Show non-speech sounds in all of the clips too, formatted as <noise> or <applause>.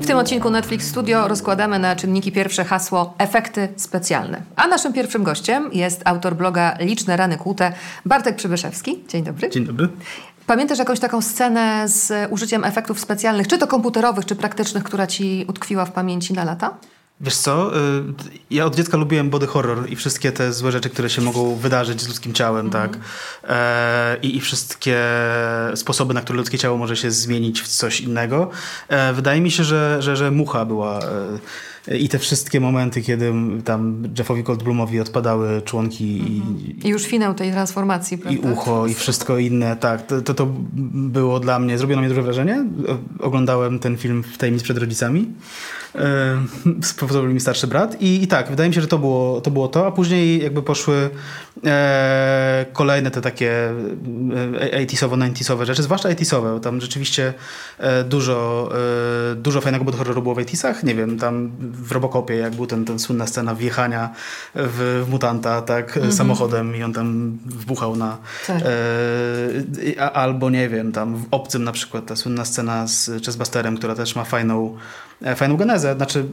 W tym odcinku Netflix Studio rozkładamy na czynniki pierwsze hasło efekty specjalne. A naszym pierwszym gościem jest autor bloga Liczne Rany Kłute, Bartek Przybyszewski. Dzień dobry. Dzień dobry. Pamiętasz jakąś taką scenę z użyciem efektów specjalnych, czy to komputerowych, czy praktycznych, która ci utkwiła w pamięci na lata? Wiesz co, y, ja od dziecka lubiłem body horror i wszystkie te złe rzeczy, które się mogą wydarzyć z ludzkim ciałem, mm. tak? E, i, I wszystkie sposoby, na które ludzkie ciało może się zmienić w coś innego. E, wydaje mi się, że, że, że mucha była... E, i te wszystkie momenty, kiedy tam Jeffowi Goldblumowi odpadały członki i, I już finał tej transformacji, prawda? I ucho i wszystko inne, tak. To, to, to było dla mnie, zrobiło na mnie duże wrażenie. Oglądałem ten film w tajemnicy przed rodzicami. Spowodował mi starszy brat I, i tak, wydaje mi się, że to było to, było to a później jakby poszły e, kolejne te takie 80sowo, e, 90sowe rzeczy, zwłaszcza 80sowe, tam rzeczywiście e, dużo, e, dużo fajnego body horroru było w 80sach, nie wiem, tam w Robocopie, jak był ten, ten słynna scena wjechania w, w mutanta, tak, mm -hmm. samochodem i on tam wbuchał na tak. e, albo nie wiem, tam w Obcym na przykład ta słynna scena z Chessbusterem, która też ma fajną fajną genezę, znaczy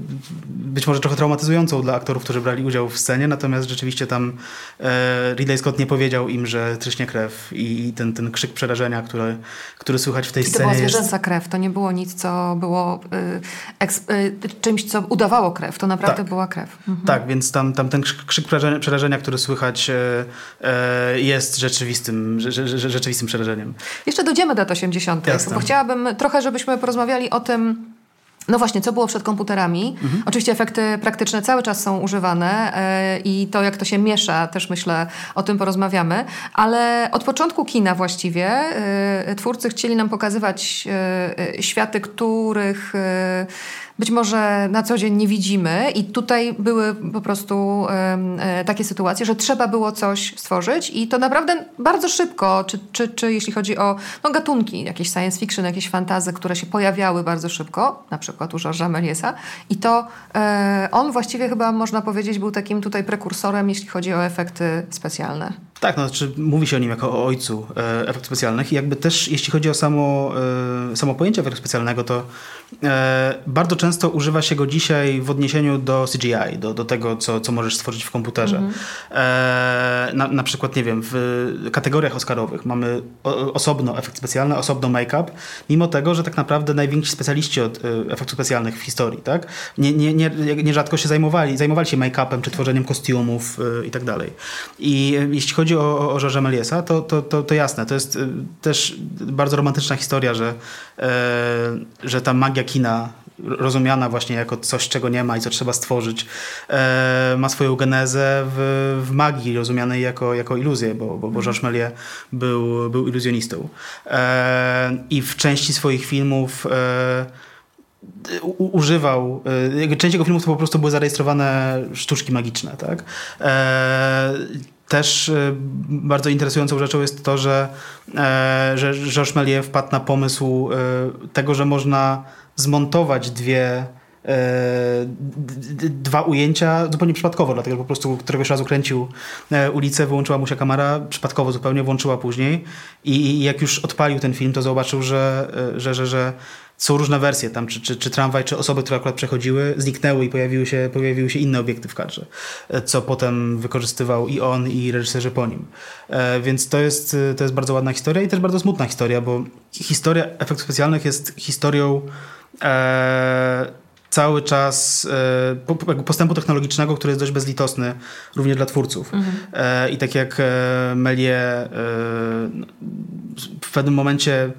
być może trochę traumatyzującą dla aktorów, którzy brali udział w scenie, natomiast rzeczywiście tam e, Ridley Scott nie powiedział im, że tryśnie krew i ten, ten krzyk przerażenia, który, który słychać w tej I to scenie. To była zwierzęca jest... krew, to nie było nic, co było y, y, czymś, co udawało krew, to naprawdę tak. była krew. Mhm. Tak, więc tam, tam ten krzyk przerażenia, przerażenia który słychać y, jest rzeczywistym, rzeczywistym przerażeniem. Jeszcze dojdziemy do lat 80., Jasne. bo chciałabym trochę, żebyśmy porozmawiali o tym, no właśnie, co było przed komputerami? Mhm. Oczywiście efekty praktyczne cały czas są używane yy, i to, jak to się miesza, też myślę, o tym porozmawiamy. Ale od początku kina właściwie yy, twórcy chcieli nam pokazywać yy, światy, których być może na co dzień nie widzimy i tutaj były po prostu e, takie sytuacje, że trzeba było coś stworzyć i to naprawdę bardzo szybko, czy, czy, czy jeśli chodzi o no, gatunki, jakieś science fiction, jakieś fantazy, które się pojawiały bardzo szybko, na przykład u Georgesa Meliesa i to e, on właściwie chyba można powiedzieć był takim tutaj prekursorem, jeśli chodzi o efekty specjalne. Tak, no, znaczy mówi się o nim jako o ojcu e, efektów specjalnych i jakby też jeśli chodzi o samo, e, samo pojęcie efektu specjalnego, to bardzo często używa się go dzisiaj w odniesieniu do CGI, do, do tego, co, co możesz stworzyć w komputerze. -hmm. e, na, na przykład, nie wiem, w kategoriach oscarowych mamy osobno efekt specjalny, osobno make-up, mimo tego, że tak naprawdę najwięksi specjaliści od e, efektów specjalnych w historii, tak? Nie, nie, nie, nierzadko się zajmowali, zajmowali się make-upem, czy tworzeniem kostiumów e, i tak dalej. I e, jeśli chodzi o, o Meliesa, to, to, to, to, jasne, to jest też bardzo romantyczna historia, że, e, że ta magia kina rozumiana właśnie jako coś, czego nie ma i co trzeba stworzyć, e, ma swoją genezę w, w magii rozumianej jako, jako iluzję, bo, bo, bo Georges Méliès był, był iluzjonistą. E, I w części swoich filmów używał, część jego filmów to po prostu były zarejestrowane sztuczki magiczne, tak? Też y, bardzo interesującą rzeczą jest to, że, e, że Georges Méliès wpadł na pomysł tego, że można zmontować dwie e, dwa ujęcia zupełnie przypadkowo, dlatego po prostu któregoś razu kręcił e, ulicę, wyłączyła mu się kamera, przypadkowo zupełnie włączyła później i jak już odpalił ten film, to zobaczył, że, że, że, że są różne wersje tam, czy, czy, czy tramwaj, czy osoby, które akurat przechodziły, zniknęły i pojawiły się, pojawiły się inne obiekty w kadrze, e, co potem wykorzystywał i on, i reżyserzy po nim. E, więc to jest, to jest bardzo ładna historia i też bardzo smutna historia, bo historia efektów specjalnych jest historią e, cały czw e, postępu technologicznego, który jest dość bezlitosny również dla twórców. Mhm. E, I tak jak e, Melie w pewnym momencie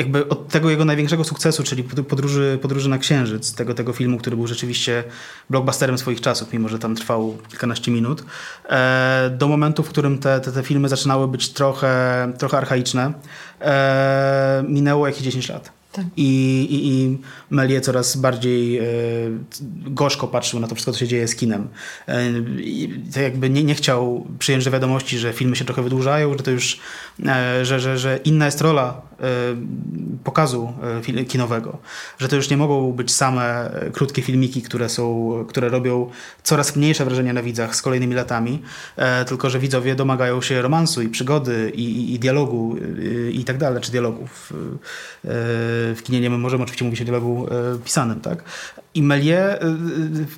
jakby od tego jego największego sukcesu, czyli podróży, podróży na Księżyc, tego, tego filmu, który był rzeczywiście blockbusterem swoich czasów, mimo że tam trwał kilkanaście minut, e, do momentu, w którym te, te, te filmy zaczynały być trochę, trochę archaiczne, e, minęło jakieś 10 lat. Tak. I, i, I Melie coraz bardziej e, gorzko patrzył na to wszystko, co się dzieje z kinem. E, i, tak jakby nie, nie chciał przyjąć do wiadomości, że filmy się trochę wydłużają, że to już, e, że, że, że inna jest rola pokazu e, kinowego. Że to już nie mogą być same e, krótkie filmiki, które, są, które robią coraz mniejsze wrażenie na widzach z kolejnymi latami, tylko że widzowie domagają się romansu i przygody i, i, i dialogu i tak dalej, czy dialogów w kinie nie możemy oczywiście mówić o dialogu e, pisanym, tak? I Melie e,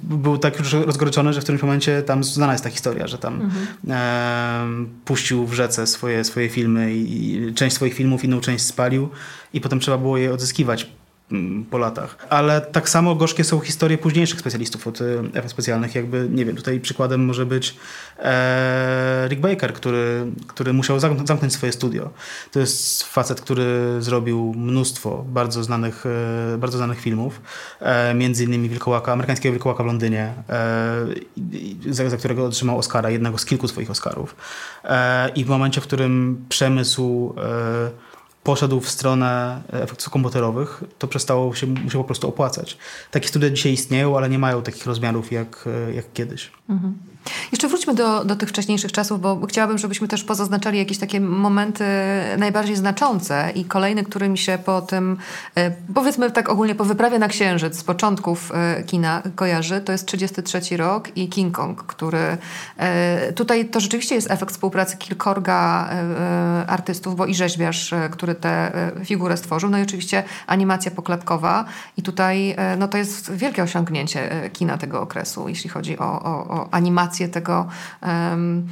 był tak już rozgoryczony, że w którymś momencie tam znana jest ta historia, że tam mhm. e, puścił w rzece swoje, swoje filmy i, i część swoich filmów, inną część spalił i potem trzeba było je odzyskiwać Mm, po latach. Ale tak samo gorzkie są historie późniejszych specjalistów od e, efektów specjalnych. Jakby, nie wiem, tutaj przykładem może być e, Rick Baker, który, który musiał zamknąć swoje studio. To jest facet, który zrobił mnóstwo bardzo znanych, e, bardzo znanych filmów. E, między innymi Wilkołaka, amerykańskiego Wilkołaka w Londynie, e, za, za, którego otrzymał Oscara, jednego z kilku swoich Oscarów. E, I w momencie, w którym przemysł poszedł w stronę efektów komputerowych, to przestało się, mu się po prostu opłacać. Takie studia dzisiaj istnieją, ale nie mają takich rozmiarów jak, jak kiedyś. Mhm. Jeszcze wróćmy do, do tych wcześniejszych czasów, bo chciałabym, żebyśmy też pozaznaczali jakieś takie momenty najbardziej znaczące i kolejny, który mi się po tym, e, powiedzmy tak ogólnie, po wyprawie na Księżyc z początków e, kina kojarzy, to jest 33 rok i King Kong, który e, tutaj to rzeczywiście jest efekt współpracy kilkorga artystów, bo i rzeźbiarz, który tę figurę stworzył, no i oczywiście animacja poklatkowa i tutaj no to jest wielkie osiągnięcie kina tego okresu, jeśli chodzi o, o, o animację tego um,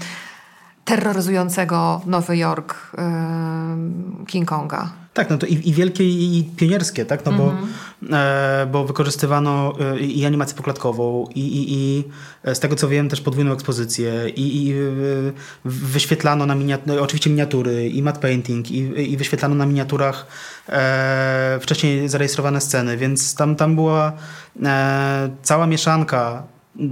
terroryzującego Nowy Jork um, King Konga. Tak, no to i, i wielkie i pionierskie, tak? No bo, mm -hmm. e, bo wykorzystywano e, i animację poklatkową i, i, i z tego co wiem też podwójną ekspozycję i, i wyświetlano na miniatury, no, oczywiście miniatury i matte painting i, i wyświetlano na miniaturach e, wcześniej zarejestrowane sceny, więc tam, tam była e, cała mieszanka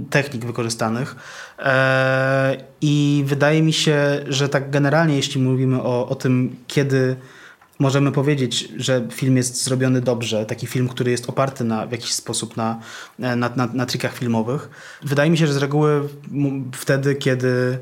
technik wykorzystanych. E, I wydaje mi się, że tak generalnie, jeśli mówimy o, o tym, kiedy możemy powiedzieć, że film jest zrobiony dobrze, taki film, który jest oparty na, w jakiś sposób na, na, na, na trikach filmowych. Wydaje mi się, że z reguły wtedy, kiedy,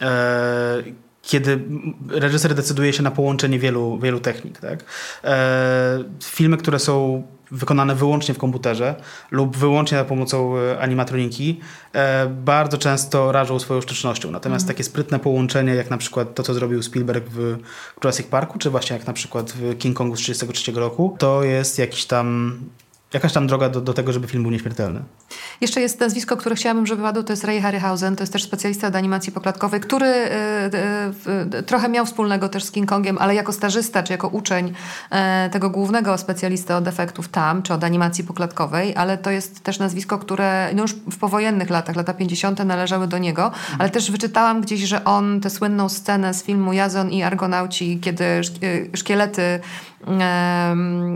e, kiedy reżyser decyduje się na połączenie wielu, wielu technik. Tak? E, filmy, które są wykonane wyłącznie w komputerze lub wyłącznie za pomocą e, animatroniki, e, bardzo często rażą swoją sztucznością. Natomiast mm. takie sprytne połączenie, jak na przykład to, co zrobił Spielberg w Jurassic Parku, czy właśnie jak na przykład w King Kongu z 1933 roku, to jest jakiś tam jakaś tam droga do, do tego, żeby film był nieśmiertelny. Jeszcze jest nazwisko, które chciałabym, żeby padło, to jest Ray Harryhausen, to jest też specjalista od animacji poklatkowej, który y, y, y, trochę miał wspólnego też z King Kongiem, ale jako stażysta, czy jako uczeń e, tego głównego specjalisty od efektów tam, czy od animacji poklatkowej, ale to jest też nazwisko, które no już w powojennych latach, lata 50. należały do niego, ale też wyczytałam gdzieś, że on tę słynną scenę z filmu Jazon i Argonauci, kiedy szkielety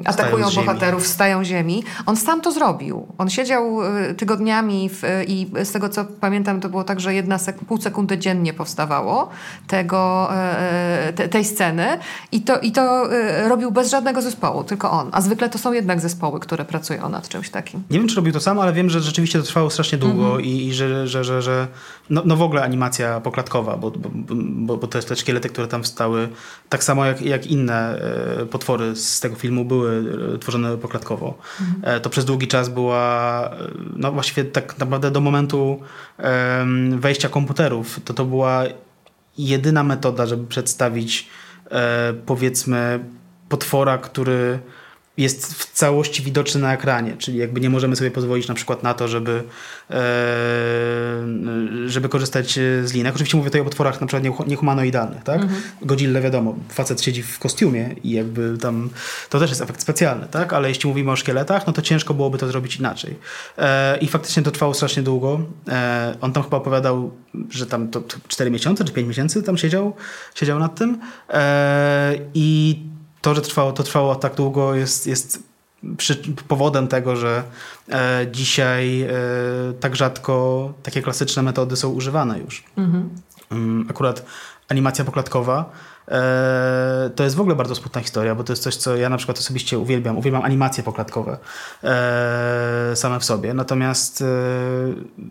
atakują bohaterów, stają ziemi. On sam to zrobił. On siedział y, tygodniami w, i z tego co pamiętam to było tak, że jedna sek pół sekundy dziennie powstawało tego, e, e, te, tej sceny i to, i to e, robił bez żadnego zespołu, tylko on. A zwykle to są jednak zespoły, które pracują nad czymś takim. Nie wiem, czy robił to sam, ale wiem, że rzeczywiście to trwało strasznie długo mhm. i, i, że, że, że, że no, no w ogóle animacja poklatkowa, bo, bo, bo, bo te, te szkielety, które tam wstały, tak samo jak, jak inne potwory z tego filmu były e, tworzone poklatkowo. Mhm. To przez długi czas była, e, no właściwie tak naprawdę do momentu wejścia komputerów, to to była jedyna metoda, żeby przedstawić powiedzmy potwora, który jest w całości widoczny na ekranie, czyli jakby nie możemy sobie pozwolić na przykład na to, żeby, e, żeby korzystać z linek. Oczywiście mówię tutaj o potworach na przykład niehumanoidalnych, tak? Mhm. Godzilla wiadomo, facet siedzi w kostiumie i jakby tam to też jest efekt specjalny, tak? Ale jeśli mówimy o szkieletach, no to ciężko byłoby to zrobić inaczej. E, I faktycznie to trwało strasznie długo. E, on tam chyba opowiadał, że tam to 4 miesiące czy 5 miesięcy tam siedział, siedział nad tym i to, że trwało, to trwało tak długo jest, jest przy, powodem tego, że e, dzisiaj e, tak rzadko takie klasyczne metody są używane już. Mhm. Mm, akurat animacja poklatkowa to jest w ogóle bardzo smutna historia, bo to jest coś, co ja na przykład osobiście uwielbiam. Uwielbiam animacje poklatkowe same w sobie. Natomiast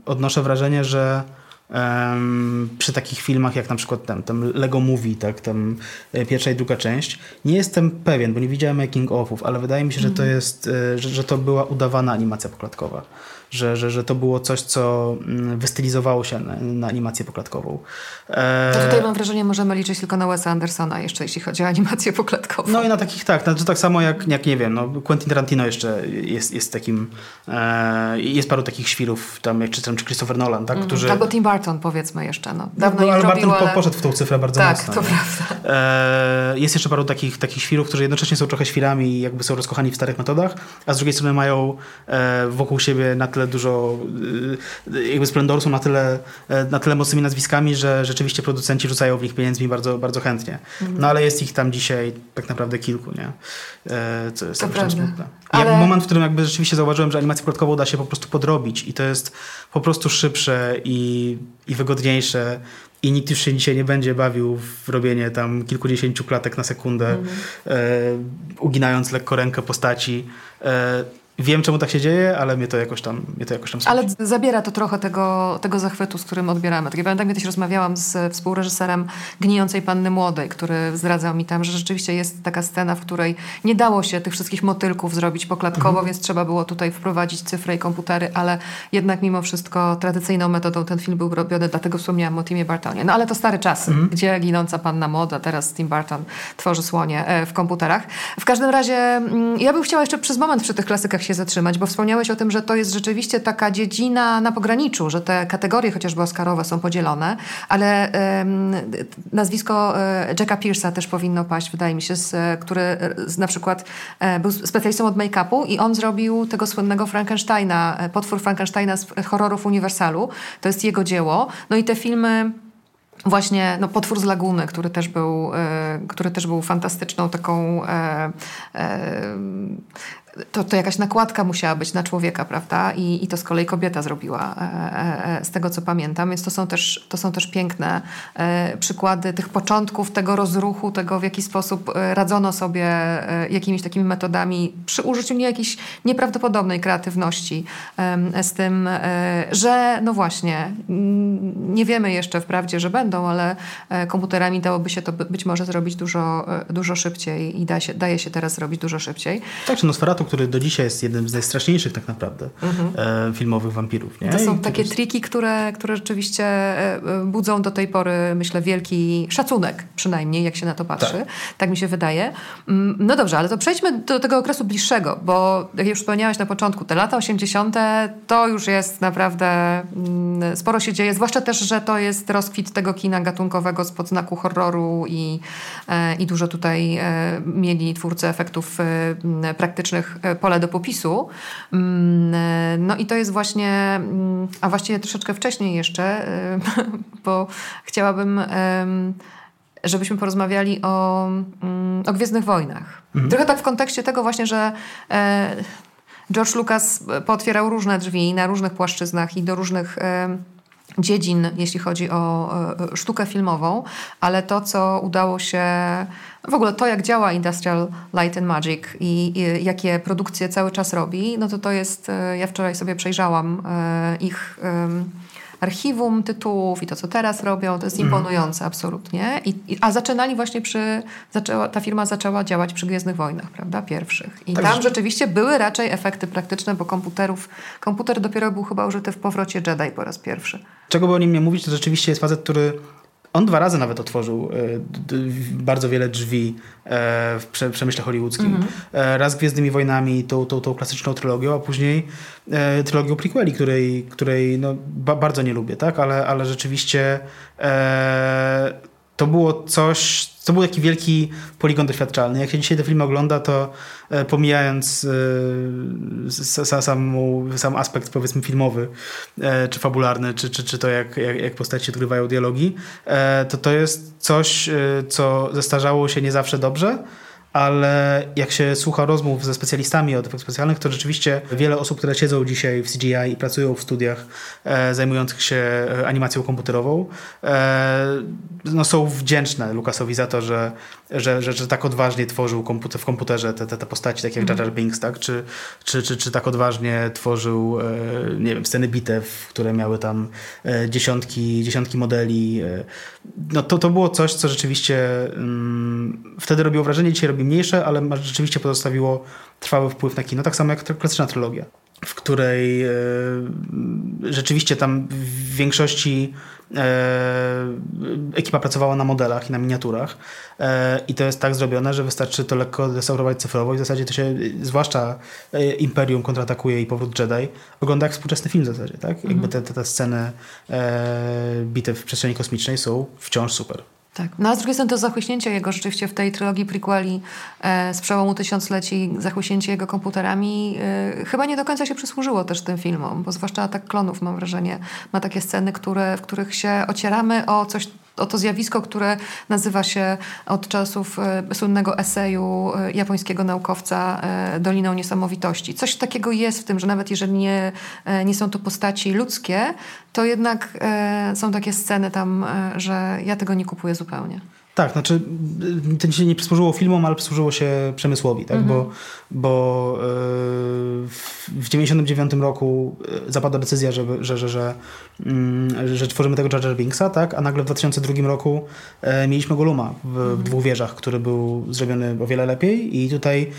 odnoszę wrażenie, że Um, przy takich filmach jak na przykład ten, ten Lego Movie, tak, tam e, pierwsza i druga część. Nie jestem pewien, bo nie widziałem making offów, ale wydaje mi się, że to mhm. jest, e, że, że to była udawana animacja poklatkowa że, że, że to było coś, co mm, wystylizowało się na, na animację poklatkową. E... To tutaj mam wrażenie, możemy liczyć tylko na Wesa Andersona jeszcze, jeśli chodzi o animację poklatkową. No i na takich tak, znaczy tak samo jak, jak nie wiem, no Quentin Tarantino jeszcze jest, jest takim, e, jest paru takich świrów, tam jak czy, czy Christopher Nolan, tak, mm, którzy... Albo Tim Burton powiedzmy jeszcze, no. Dawno no, ale Barton ale... poszedł w tą cyfrę bardzo tak, mocno. Tak, to prawda. E, jest jeszcze paru takich, takich świrów, którzy jednocześnie są trochę świrami i jakby są rozkochani w starych metodach, a z drugiej strony mają e, wokół siebie na tyle dużo Y, jakby Splendor są na tyle, e, na tyle mocnymi nazwiskami, że rzeczywiście producenci rzucają w nich pieniędzmi bardzo, bardzo chętnie. No ale jest ich tam dzisiaj tak naprawdę kilku, nie? Co jest to smutne. Ale... moment, w którym jakby rzeczywiście zauważyłem, że animację plotkową da się po prostu podrobić i to jest po prostu szybsze i, i wygodniejsze i nikt już się dzisiaj nie będzie bawił w robienie tam kilkudziesięciu klatek na sekundę, mm. e, uginając lekko rękę postaci. E, Wiem, czemu tak się dzieje, ale mnie to jakoś tam, mnie to jakoś tam Ale zabiera to trochę tego, tego zachwytu, z którym odbieramy. Tak, ja pamiętam, kiedyś rozmawiałam z współreżyserem Gnijącej Panny Młodej, który zdradzał mi tam, że rzeczywiście jest taka scena, w której nie dało się tych wszystkich motylków zrobić poklatkowo, mhm. więc trzeba było tutaj wprowadzić cyfry i komputery, ale jednak mimo wszystko tradycyjną metodą ten film był robiony, dlatego wspomniałam o Timie Bartonie. No ale to stary czas, mhm. gdzie Ginąca Panna Młoda, teraz Tim Barton tworzy słonie e, w komputerach. W każdym razie mm, ja bym chciała jeszcze przez moment przy tych klasykach się zatrzymać, bo wspomniałeś o tym, że to jest rzeczywiście taka dziedzina na pograniczu, że te kategorie chociażby Oscarowe są podzielone, ale nazwisko e, Jacka Pierce'a też powinno paść, wydaje mi się, z, który z, na przykład e, był specjalistą od make-upu i on zrobił tego słynnego Frankensteina, e, potwór Frankensteina z horrorów Uniwersalu. To jest jego dzieło. No i te filmy Właśnie no, Potwór z Laguny, który też był, y, który też był fantastyczną taką y, y, to, to jakaś nakładka musiała być na człowieka, prawda? I, i to z kolei kobieta zrobiła, e, e, e, z tego co pamiętam. Więc to są też, to są też piękne e, przykłady tych początków, tego rozruchu, tego w jaki sposób e, radzono sobie e, jakimiś takimi metodami przy użyciu nie jakiejś nieprawdopodobnej kreatywności z tym, że no właśnie, nie wiemy jeszcze wprawdzie, że będą, ale komputerami dałoby się to być może zrobić dużo, dużo szybciej i da się, daje się teraz zrobić dużo szybciej. Tak, czy Nosferatu który do dzisiaj jest jednym z najstraszniejszych tak naprawdę mhm. e, filmowych wampirów. Nie? To są I takie jest... triki, które, które rzeczywiście e, e, budzą do tej pory, myślę, wielki szacunek przynajmniej, jak się na to patrzy. Tak, tak mi się wydaje. Mm, no dobrze, ale to przejdźmy do tego okresu bliższego, bo jak już wspomniałaś na początku, te lata 80. to już jest naprawdę mm, sporo się dzieje, zwłaszcza też, że to jest rozkwit tego kina gatunkowego spod znaku horroru i, i dużo tutaj mieli twórcy efektów praktycznych E, pole do popisu. Mm, e, no i to jest właśnie, mm, a właściwie troszeczkę wcześniej jeszcze, e, <laughs> bo chciałabym żebyśmy porozmawiali o, mm, o Gwiezdnych Wojnach. Mhm. Trochę tak w kontekście tego właśnie, że George Lucas pootwierał różne drzwi na różnych płaszczyznach i do różnych dziedzin, jeśli chodzi o sztukę filmową, ale to, co udało się w ogóle to, jak działa Industrial Light and Magic i, i, jakie produkcje cały czas robi, no to to jest, e, ja wczoraj sobie przejrzałam e, ich archiwum tytułów i to, co teraz robią, to jest mhm. imponujące absolutnie. I, i, a zaczynali właśnie przy, zaczęła, ta firma zaczęła działać przy Gwiezdnych Wojnach, prawda, pierwszych. I tak tam rzeczywiście były raczej efekty praktyczne, bo komputerów, komputer dopiero był chyba użyty w powrocie Jedi po raz pierwszy. Czego by o nim nie mówić, to rzeczywiście jest facet, który on dwa razy nawet otworzył e, bardzo wiele drzwi e, w przemyśle hollywoodzkim. Mm -hmm. Raz Gwiezdnymi Wojnami, tą, tą, tą klasyczną trylogią, a później trylogią prequeli, której, której no, bardzo nie lubię, tak? ale, ale rzeczywiście to było coś, to był taki wielki poligon doświadczalny. Jak się dzisiaj te filmy ogląda, to e, pomijając e, sam, sam aspekt powiedzmy filmowy, e, czy fabularny, czy, czy, czy to jak, jak, jak postaci odgrywają dialogi, to to jest coś, co zestarzało się nie zawsze dobrze, ale jak się słucha rozmów ze specjalistami od efektów specjalnych, to rzeczywiście wiele osób, które siedzą dzisiaj w CGI i pracują w studiach e, zajmujących się e, animacją komputerową, e, no są wdzięczne Lukasowi za to, że, że, że, że tak odważnie tworzył komputer, w komputerze te, te, te postaci, takie jak Jar Jar Binks, tak? czy, czy, czy, czy tak odważnie tworzył, e, nie wiem, sceny bitew, które miały tam e, dziesiątki, dziesiątki modeli. E, no to, to było coś, co rzeczywiście mm, wtedy robiło wrażenie, dzisiaj robi mniejsze, ale rzeczywiście pozostawiło trwały wpływ na kino. Tak samo jak klasyczna trylogia, w której rzeczywiście tam w większości ekipa pracowała na modelach i na miniaturach e, i to jest tak zrobione, że wystarczy to lekko restaurować cyfrowo i w zasadzie to się, zwłaszcza e, Imperium kontratakuje i Powrót Jedi, ogląda jak współczesny film w zasadzie, tak? Mhm. Jakby te, te, te sceny e, bitew w przestrzeni kosmicznej są wciąż super. Tak. No a z drugiej strony to zachłyśnięcie jego rzeczywiście w tej trylogii prequeli e, z przełomu tysiącleci, zachłyśnięcie jego komputerami e, chyba nie do końca się przysłużyło też tym filmom, bo zwłaszcza Atak Klonów mam wrażenie ma takie sceny, które, w których się ocieramy o coś o to zjawisko, które nazywa się od czasów e, słynnego eseju e, japońskiego naukowca e, Doliną Niesamowitości. Coś takiego jest w tym, że nawet jeżeli nie, nie są to postaci ludzkie, to jednak są takie sceny tam, że ja tego nie kupuję zupełnie. Tak, znaczy to się nie przysłużyło filmom, ale przysłużyło się przemysłowi, tak? Mhm. bo, bo yy, w 99 roku e, zapadła decyzja, że, że, że, że, yy, że tworzymy tego Jar Jar Binksa, tak? a nagle w 2002 roku yy, mieliśmy Goluma w, mhm. w, dwóch wieżach, który był zrobiony o wiele lepiej i tutaj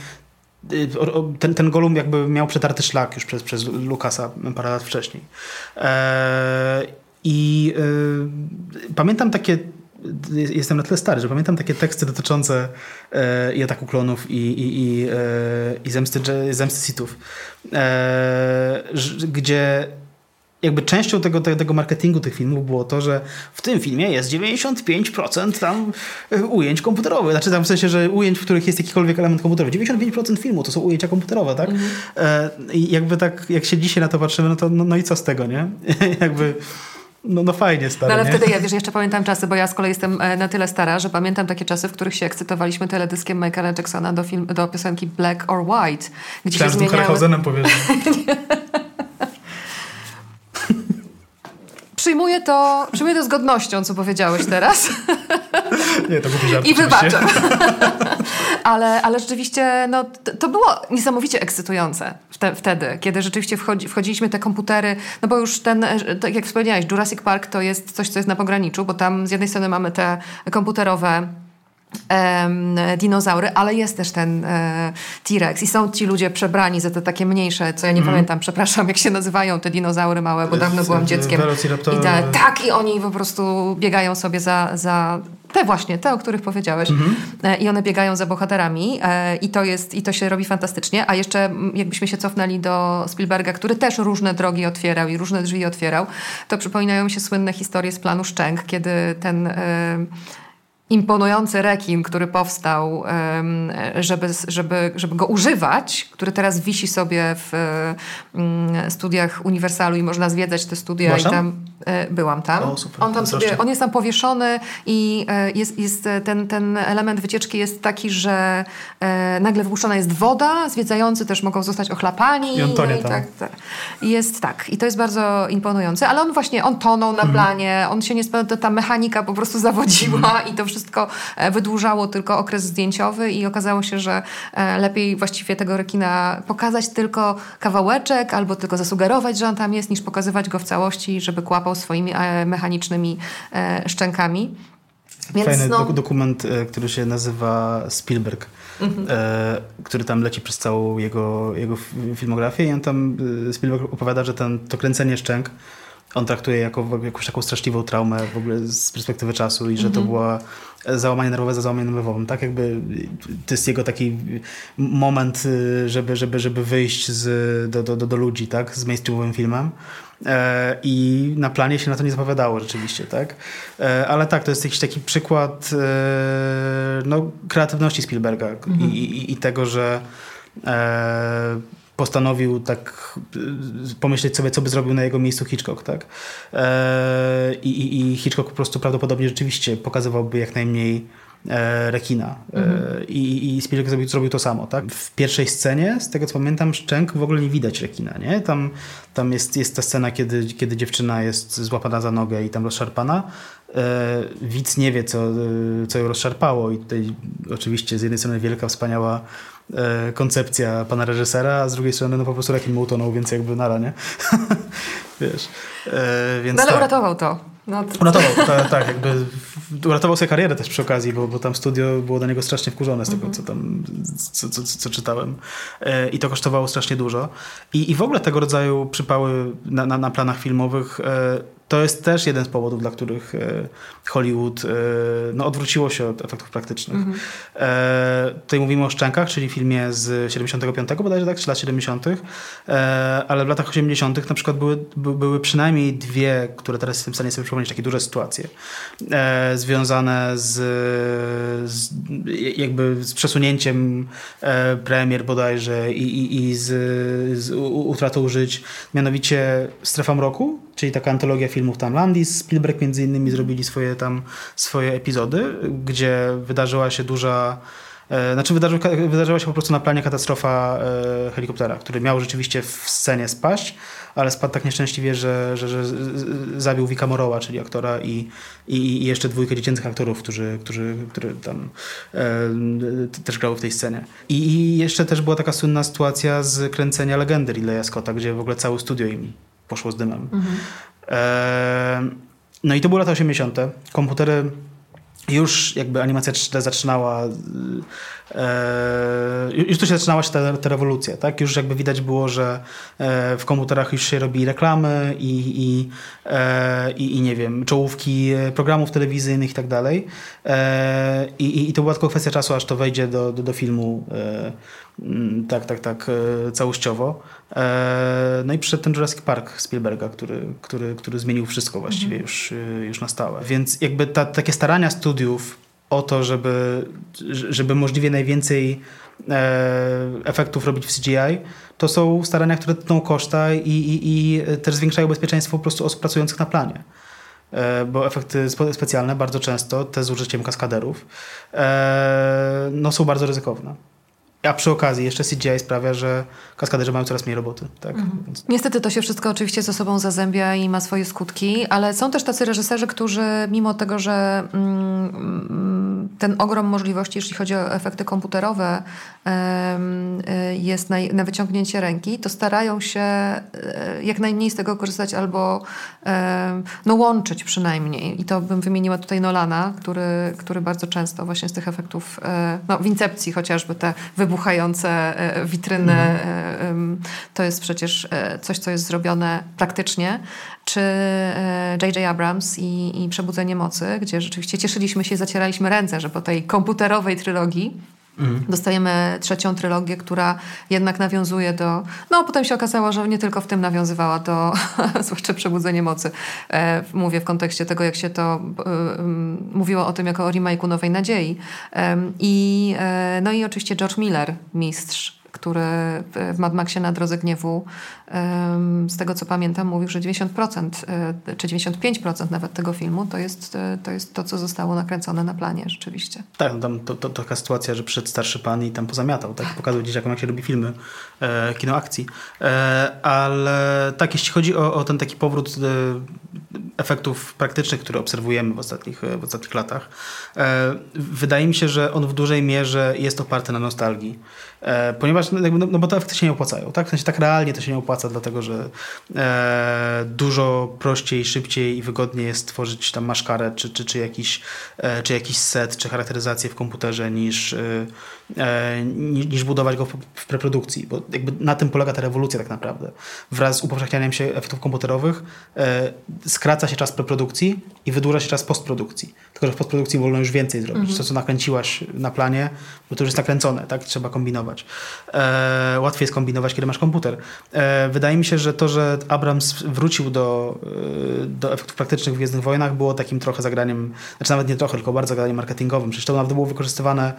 ten, ten Golum jakby miał przetarty szlak już przez, przez Lukasa parę lat wcześniej. I pamiętam takie jestem na tyle stary, że pamiętam takie teksty dotyczące e, i ataku klonów i, i, i, e, i zemsty, zemsty Sithów, e, gdzie jakby częścią tego, tego marketingu tych filmów było to, że w tym filmie jest 95% tam e, ujęć komputerowych. Znaczy tam w sensie, że ujęć, w których jest jakikolwiek element komputerowy. 95% filmu to są ujęcia komputerowe, tak? Mhm. E, I jakby tak, jak się dzisiaj na to patrzymy, no to no, no i co z tego, nie? <laughs> jakby no, no fajnie stary, No ale nie? wtedy ja wiesz, jeszcze pamiętam czasy, bo ja z kolei jestem e, na tyle stara, że pamiętam takie czasy, w których się ekscytowaliśmy teledyskiem Michaela Jacksona do, film, do piosenki Black or White. Gdzie Chciałem się zmieniały... z <laughs> powiesz. Przyjmuję to, przyjmuję to z godnością, co powiedziałeś teraz. Nie, to był żart. I wybaczam. ale, ale rzeczywiście no, to było niesamowicie ekscytujące wtedy, kiedy rzeczywiście wchodzi, wchodziliśmy te komputery, no bo już ten, tak jak wspomniałeś, Jurassic Park to jest coś, co jest na pograniczu, bo tam z jednej strony mamy te komputerowe dinozaury, ale jest też ten e, T-Rex i są ci ludzie przebrani za te takie mniejsze, co ja nie mm. pamiętam, przepraszam, jak się nazywają te dinozaury małe, bo dawno byłam dzieckiem. I te, tak, i oni po prostu biegają sobie za, za te właśnie, te, o których powiedziałeś. Mm -hmm. I one biegają za bohaterami e, i to jest, i to się robi fantastycznie. A jeszcze jakbyśmy się cofnęli do Spielberga, który też różne drogi otwierał i różne drzwi otwierał, to przypominają mi się słynne historie z planu Szczęk, kiedy ten imponujący rekin, który powstał, żeby, żeby, żeby go używać, który teraz wisi sobie w mm, studiach Uniwersalu i można zwiedzać te studia Byłaś i tam e, byłam tam. O, super. On, tam sobie, on jest tam powieszony i e, jest, jest ten, ten element wycieczki jest taki, że e, nagle wypuszczona jest woda, zwiedzający też mogą zostać ochlapani. I on tonie no i tak, tak. Jest tak. I to jest bardzo imponujące, ale on właśnie, on tonął na mhm. planie, on się nie ta mechanika po prostu zawodziła mhm. i to wszystko wszystko e, wydłużało tylko okres zdjęciowy i okazało się, że e, lepiej właściwie tego rekina pokazać tylko kawałeczek albo tylko zasugerować, że on tam jest, niż pokazywać go w całości, żeby kłapał swoimi e, mechanicznymi szczękami. Więc Fajny no... dokument, który się nazywa Spielberg, mhm. który tam leci przez całą jego, jego filmografię i on tam, Spielberg opowiada, że ten, to kręcenie szczęk on traktuje jako jakąś taką straszliwą traumę w ogóle z perspektywy czasu i że to mhm. była załamanie nerwowe za załamaniem nerwowym, tak? Jakby to jest jego taki moment, y, żeby, żeby, żeby wyjść z, do, do, do ludzi, tak? Z mainstreamowym filmem. E, I na planie się na to nie zapowiadało rzeczywiście, tak? E, ale tak, to jest jakiś taki przykład e, no, kreatywności Spielberga mhm. i, i, i, tego, że postanowił tak y, pomyśleć sobie, co by zrobił na jego miejscu Hitchcock, tak? E, I, i Hitchcock po prostu prawdopodobnie rzeczywiście pokazywałby jak najmniej e, rekina. E, mhm. I, I Spielberg zrobił, zrobił to samo. Tak? W pierwszej scenie, z tego co pamiętam, szczęk w ogóle nie widać rekina. Nie? Tam, tam jest, jest ta scena, kiedy, kiedy dziewczyna jest złapana za nogę i tam rozszarpana. Widz nie wie, co, co ją rozszarpało i tutaj oczywiście z jednej strony wielka, wspaniała koncepcja pana reżysera, a z drugiej strony no po prostu rekin mu utonął, więc jakby nara, nie? <laughs> Wiesz, e, więc no ale tak. uratował to. No to... Uratował, tak, tak, jakby uratował sobie karierę też przy okazji, bo, bo tam studio było do niego strasznie wkurzone z tego, mm -hmm. co tam, co, co, co czytałem. E, I to kosztowało strasznie dużo. I, i w ogóle tego rodzaju przypały na, na, na planach filmowych e, to jest też jeden z powodów, dla których e, Hollywood e, no, odwróciło się od efektów praktycznych. Mm -hmm. Tutaj mówimy o Szczękach, czyli filmie z 75 bodajże, tak, czy lat 70., ale w latach 80. na przykład były, były przynajmniej dwie, które teraz jestem w stanie sobie przypomnieć, takie duże sytuacje związane z, z jakby z przesunięciem premier bodajże i, i, i z, z utratą żyć, mianowicie Strefa Mroku, czyli taka antologia filmów tam Landis, Spielberg między innymi zrobili swoje tam swoje epizody, gdzie wydarzyła się duża e, znaczy wydarzyła, się po prostu na planie katastrofa e, helikoptera, który miał rzeczywiście w scenie spaść, ale spadł tak nieszczęśliwie, że, że, że zabił Vika Moroła, czyli aktora i, i, i, jeszcze dwójkę dziecięcych aktorów, którzy, którzy, którzy tam e, też grały w tej scenie. I, I, jeszcze też była taka słynna sytuacja z kręcenia legendy Ridleya Scotta, gdzie w ogóle całe studio im poszło z dymem. Mhm. No i to były lata 80. Komputery już jakby animacja 3D zaczynała, e, już tu się zaczynała się ta, ta rewolucja, tak? Już jakby widać było, że e, w komputerach już się robi reklamy i, i, e, i, i nie wiem, czołówki programów telewizyjnych i tak dalej. E, I, I to była tylko kwestia czasu, aż to wejdzie do, do, do filmu e, tak, tak, tak, e, całościowo. E, no i przyszedł ten Jurassic Park Spielberga, który, który, który zmienił wszystko właściwie mhm. już, e, już na stałe. Więc jakby ta, takie starania studiów o to, żeby, żeby możliwie najwięcej efektów robić w CGI, to są starania, które tną koszta i, i, i też zwiększają bezpieczeństwo po prostu osób pracujących na planie bo efekty specjalne bardzo często, te z użyciem kaskaderów, no, są bardzo ryzykowne. A przy okazji jeszcze CGI sprawia, że kaskaderzy mają coraz mniej roboty. Tak? Mhm. Więc... Niestety to się wszystko oczywiście ze sobą zazębia i ma swoje skutki, ale są też tacy reżyserzy, którzy mimo tego, że mm, ten ogrom możliwości, jeśli chodzi o efekty komputerowe, jest na, na wyciągnięcie ręki, to starają się e, jak najmniej z tego korzystać albo no, łączyć przynajmniej. I to bym wymieniła tutaj Nolana, który, który bardzo często właśnie z tych efektów, e, no, w Incepcji chociażby te wybuchające e, witryny, mhm. to jest przecież coś, co jest zrobione praktycznie. Czy J.J. Abrams i, i Przebudzenie Mocy, gdzie rzeczywiście cieszyliśmy się i zacieraliśmy ręce, że po tej komputerowej trylogii Dostajemy trzecią trylogię, która jednak nawiązuje do. No, potem się okazało, że nie tylko w tym nawiązywała do, <laughs> zwłaszcza Przebudzenie Mocy. E, mówię w kontekście tego, jak się to e, mówiło o tym jako o remake'u Nowej Nadziei. E, I, no i oczywiście George Miller, mistrz który w Mad Maxie na Drodze Gniewu, z tego co pamiętam, mówił, że 90% e, czy 95% nawet tego filmu to jest, e, to jest to, co zostało nakręcone na planie rzeczywiście. Tak, tam to, to, taka sytuacja, że przyszedł starszy pan i tam pozamiatał, tak? Pokazał dzieciakom, jak się robi filmy, e, kino akcji. E, ale tak, jeśli chodzi o, o ten taki powrót e, efektów praktycznych, które obserwujemy w ostatnich, w ostatnich latach, wydaje mi się, że on w dużej mierze jest oparty na nostalgii. Ponieważ, no, no, no, bo te efekty się nie opłacają, tak? W sensie tak realnie to się nie opłaca, dlatego że e, dużo prościej, szybciej i wygodniej jest tworzyć tam maszkarę, czy, czy, czy, jakiś, e, czy jakiś set, czy charakteryzację w komputerze niż, e, e niż budować go w, w preprodukcji, bo jakby na tym polega ta rewolucja tak naprawdę. Wraz z upowszechnianiem się efektów komputerowych e, skraca się czas preprodukcji i wydłuża się czas postprodukcji. Tylko, że w postprodukcji wolno już więcej zrobić. Mhm. To, co nakręciłaś na planie, bo to już jest nakręcone, tak? Trzeba kombinować kombinować. E, łatwiej jest kombinować, kiedy masz komputer. E, wydaje mi się, że to, że Abrams wrócił do, e, do efektów praktycznych w Gwiezdnych Wojnach było takim trochę zagraniem, znaczy nawet nie trochę, tylko bardzo zagraniem marketingowym. Przecież to nawet było wykorzystywane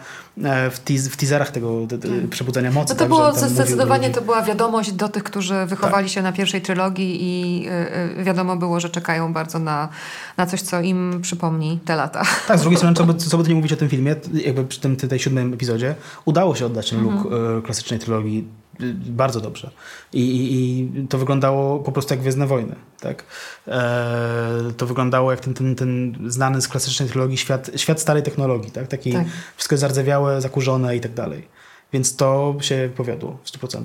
e, w, teas w teaserach tego hmm. Przebudzenia Mocy. No to tak, było zdecydowanie to była wiadomość do tych, którzy wychowali tak. się na pierwszej trylogii i y, y, wiadomo było, że czekają bardzo na, na coś, co im przypomni te lata. Tak, z drugiej strony, co by, co by nie mówić o tym filmie, jakby przy tym tej siódmym epizodzie, udało się oddać ten mhm. look e, klasycznej trylogii y, bardzo dobrze. I, i, I, to wyglądało po prostu jak Gwiezdne Wojny. Tak? E, to wyglądało jak ten, ten, ten znany z klasycznej trylogii świat, świat starej technologii. Tak? Taki tak. Wszystko jest zardzewiałe, zakurzone i tak dalej. Więc to się powiodło w 100%.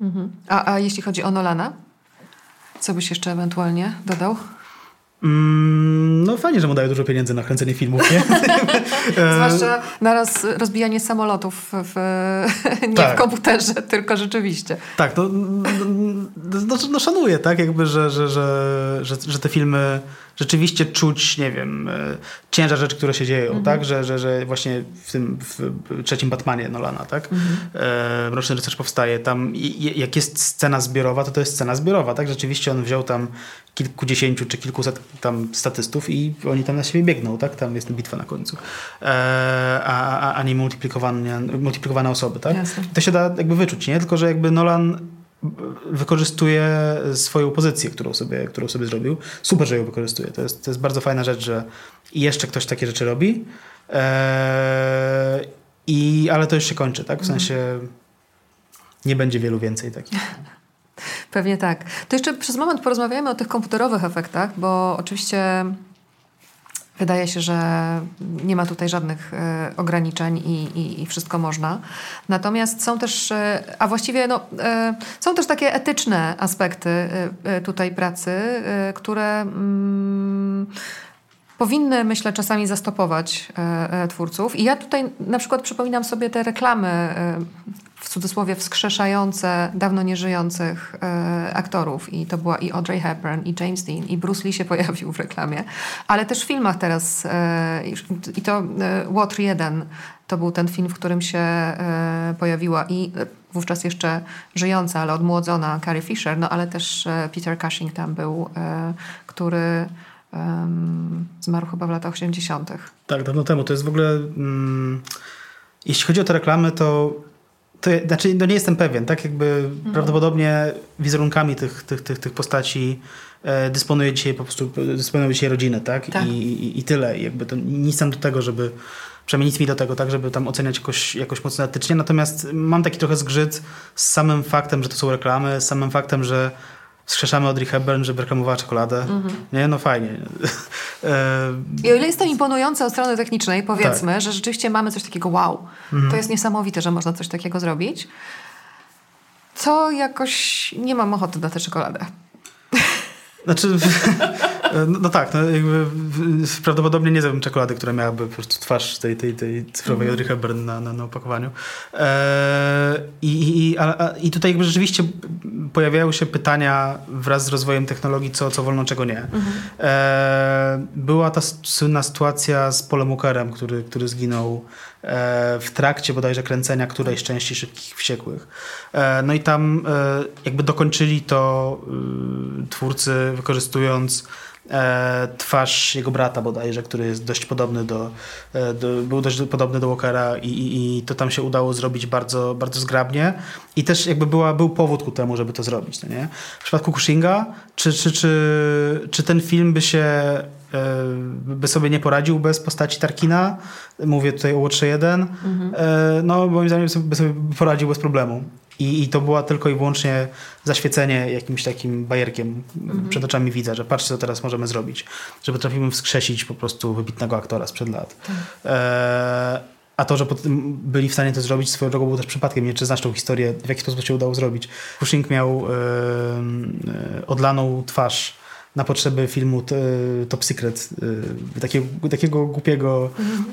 Mhm. A, a jeśli chodzi o Nolana? Co byś jeszcze ewentualnie dodał? Mm, no fajnie, że mu daje dużo pieniędzy na kręcenie filmów, nie? <laughs> Zwłaszcza naraz rozbijanie samolotów w, <laughs> nie tak. w komputerze, tylko rzeczywiście. Tak, no, no, no, no szanuję, tak? Jakby, że, że, że, że, że te filmy rzeczywiście czuć, nie wiem, e, ciężar rzeczy, które się dzieją, mhm. tak? Że, że, że właśnie w tym w trzecim Batmanie Nolana, tak? Mhm. E, Mroczny Rycerz powstaje. Tam jak jest scena zbiorowa, to to jest scena zbiorowa, tak? Rzeczywiście on wziął tam kilkudziesięciu czy kilkuset tam statystów i oni tam na siebie biegną, tak? Tam jest bitwa na końcu. E, a, a, a nie multiplikowane, multiplikowane osoby, tak? Jasne. To się da jakby wyczuć, nie? Tylko, że jakby Nolan wykorzystuje swoją pozycję, którą sobie, którą sobie zrobił. Super, że ją wykorzystuje. To jest, to jest bardzo fajna rzecz, że jeszcze ktoś takie rzeczy robi. Eee, i, ale to już się kończy, tak? W mhm. sensie nie będzie wielu więcej takich. Pewnie tak. To jeszcze przez moment porozmawiajmy o tych komputerowych efektach, bo oczywiście Wydaje się, że nie ma tutaj żadnych e, ograniczeń i, i, i, wszystko można. Natomiast są też, e, a właściwie no, e, są też takie etyczne aspekty tutaj pracy, które mm, powinny, myślę, czasami zastopować twórców. I ja tutaj na przykład przypominam sobie te reklamy w cudzysłowie wskrzeszające dawno nieżyjących e, aktorów. I to była i Audrey Hepburn, i James Dean, i Bruce Lee się <laughs> pojawił w reklamie. Ale też w filmach teraz, e, i to e, Water 1 to był ten film, w którym się e, pojawiła i wówczas jeszcze żyjąca, ale odmłodzona Carrie Fisher, no ale też e, Peter Cushing tam był, e, który zmarł chyba w latach 80. Tak, dawno temu. To jest w ogóle... Mm, jeśli chodzi o te reklamy, to to, znaczy, no nie jestem pewien, tak jakby mhm. prawdopodobnie wizerunkami tych, tych, tych, tych postaci e, dysponuje dzisiaj po prostu, dysponują dzisiaj rodziny, tak? tak. I, i, I tyle. I jakby to nic tam do tego, żeby, przynajmniej nic mi do tego, tak, żeby tam oceniać jakoś, jakoś mocno etycznie. Natomiast mam taki trochę zgrzyt z samym faktem, że to są reklamy, z samym faktem, że skrzeszamy Audrey Hepburn, żeby reklamowała czekoladę. Mhm. Nie, no fajnie. <laughs> E, I o ile jest to imponujące od strony technicznej, powiedzmy, tak. że rzeczywiście mamy coś takiego wow, mhm. to jest niesamowite, że można coś takiego zrobić, to jakoś nie mam ochoty na tę czekoladę. Znaczy, <laughs> no, no, tak, no jakby prawdopodobnie nie zjadłbym czekolady, która miałaby po prostu twarz tej, tej, tej cyfrowej mm. Hepburn na, na, na opakowaniu. E, i, i, a, I tutaj jakby rzeczywiście pojawiają się pytania wraz z rozwojem technologii, co, co wolno, czego nie. Mm. E, była ta słynna sytuacja z Polem Walkerem, który, który zginął E, w trakcie bodajże kręcenia którejś części Szybkich Wściekłych. No i tam jakby dokończyli to twórcy wykorzystując twarz jego brata bodajże, który jest dość podobny do, do był dość podobny do Walkera i, i, i, to tam się udało zrobić bardzo, bardzo zgrabnie i też jakby była, był powód ku temu, żeby to zrobić. No nie? W przypadku Cushinga, czy, czy, czy, czy ten film by się E, by sobie nie poradził bez postaci Tarkina. Mówię tutaj o Łotrze 1. Mhm. E, no, moim zdaniem by sobie poradził bez problemu. I, I to była tylko i wyłącznie zaświecenie jakimś takim bajerkiem mhm. przed oczami widza, że patrzcie, co teraz możemy zrobić. Że potrafimy wskrzesić po prostu wybitnego aktora sprzed lat. Tak. E, a to, że byli w stanie to zrobić swoją drogą był też przypadkiem. Nie czy znasz tą historię, w jaki sposób się udało zrobić. Cushing miał e, odlaną twarz na potrzeby filmu Top Secret, y, takiego, takiego głupiego, mhm.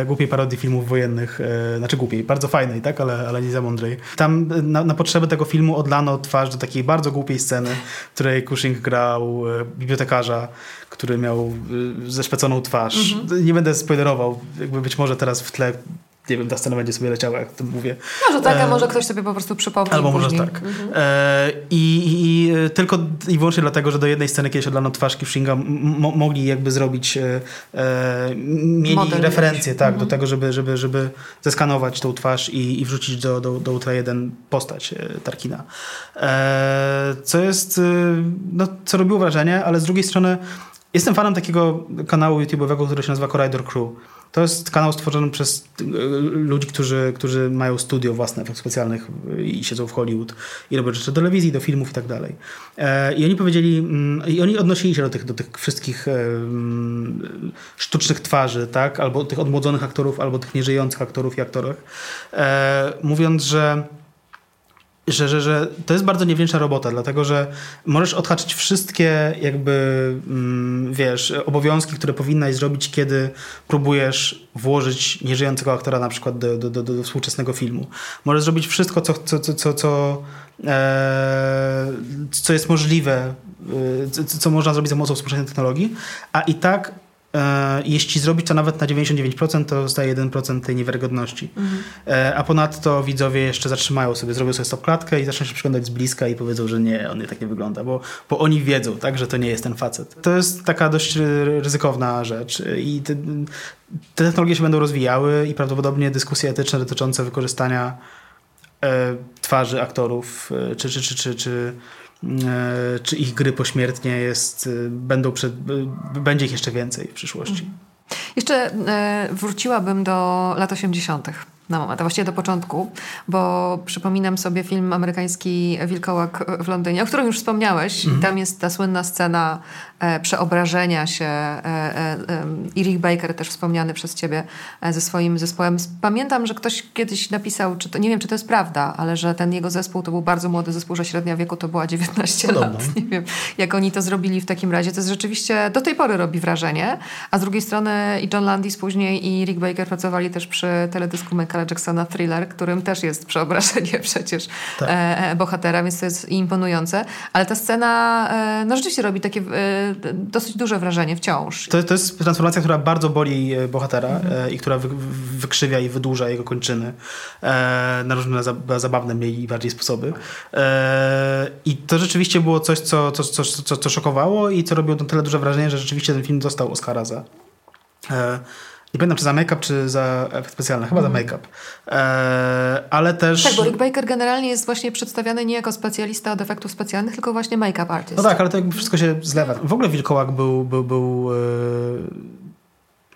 e, głupiej parodii filmów wojennych, e, znaczy głupiej, bardzo fajnej, tak, ale, ale nie za mądrej. Tam na, na potrzeby tego filmu odlano twarz do takiej bardzo głupiej sceny, w której Cushing grał e, bibliotekarza, który miał zeszpeconą twarz. Mhm. Nie będę spoilerował, jakby być może teraz w tle nie wiem, ta scena będzie sobie leciała, jak to mówię. Może tak, a e, może ktoś sobie po prostu przypomni. Albo może tak. Mhm. E, i, i, tylko i wyłącznie dlatego, że do jednej sceny kiedyś odlano twarz Kishinga mogli jakby zrobić, e, e mieli Model referencję tak, mhm. do tego, żeby, żeby, żeby zeskanować tą twarz i, i wrzucić do, do, do Ultra 1 postać e, Tarkina. E, co jest, no, co robiło wrażenie, ale z drugiej strony Jestem fanem takiego kanału YouTube'owego, który się nazywa Corridor Crew. To jest kanał stworzony przez y, ludzi, którzy, którzy mają studio własne efektów specjalnych i siedzą w Hollywood i robią rzeczy do telewizji, do filmów i tak dalej. E, I oni powiedzieli, mm, i oni odnosili się do tych, do tych wszystkich e, mm, sztucznych twarzy, tak? albo tych odmłodzonych aktorów, albo tych nieżyjących aktorów i aktorek, e, mówiąc, że że, że, że to jest bardzo niewdzięczna robota, dlatego że możesz odhaczyć wszystkie jakby, mm, wiesz, obowiązki, które powinnaś zrobić, kiedy próbujesz włożyć nieżyjącego aktora na przykład do, do, do, do współczesnego filmu. Możesz zrobić wszystko, co, co, co, co, co, e, co jest możliwe, e, co, co można zrobić za pomocą współczesnej technologii, a i tak jeśli zrobić to nawet na 99%, to zostaje 1% tej niewiarygodności. Mhm. E, a ponadto widzowie jeszcze zatrzymają sobie, zrobią sobie stop klatkę i zaczną się przyglądać z bliska i powiedzą, że nie, on nie tak nie wygląda, bo, bo oni wiedzą, tak, że to nie jest ten facet. To jest taka dość ryzykowna rzecz i te, te technologie się będą rozwijały i prawdopodobnie dyskusje etyczne dotyczące wykorzystania e, twarzy aktorów czy, czy, czy, czy, czy E, czy ich gry pośmiertnie jest, e, będą przed, będzie ich jeszcze więcej w przyszłości. Mhm. Jeszcze e, wróciłabym do lat 80 na moment, a właściwie do początku, bo przypominam sobie film amerykański Wilkołak w Londynie, o którym już wspomniałeś. Mhm. Tam jest ta słynna scena e, przeobrażenia się. E, e, e Rick Baker też wspomniany przez ciebie e, ze swoim zespołem. Pamiętam, że ktoś kiedyś napisał, czy to, nie wiem, czy to jest prawda, ale że ten jego zespół to był bardzo młody zespół, że średnia wieku to była 19 Podobno. lat. <laughs> Nie wiem, jak oni to zrobili w takim razie. To jest rzeczywiście, do tej pory robi wrażenie. A z drugiej strony i John Landis później i Rick Baker pracowali też przy teledysku Michaela Jacksona Thriller, którym też jest przeobrażenie <laughs> przecież tak. E, e, bohatera, więc to jest imponujące. Ale ta scena e, no rzeczywiście robi takie dosyć duże wrażenie wciąż. To, to jest transformacja, która bardzo boli bohatera mhm. i która wy, wykrzywia i wydłuża jego kończyny na różne zabawne mniej i bardziej sposoby. I to rzeczywiście było coś, co, co, co, co, co szokowało i co robiło to tyle duże wrażenie, że rzeczywiście ten film dostał Oscara za nie pamiętam, czy za make-up, czy za efekt specjalny. Chyba mm. za make-up. E, ale też... Tak, bo Rick Baker generalnie jest właśnie przedstawiany nie jako specjalista od efektów specjalnych, tylko właśnie make-up artist. No tak, ale to jakby wszystko się zlewa. W ogóle Wilkołak był, był, był e,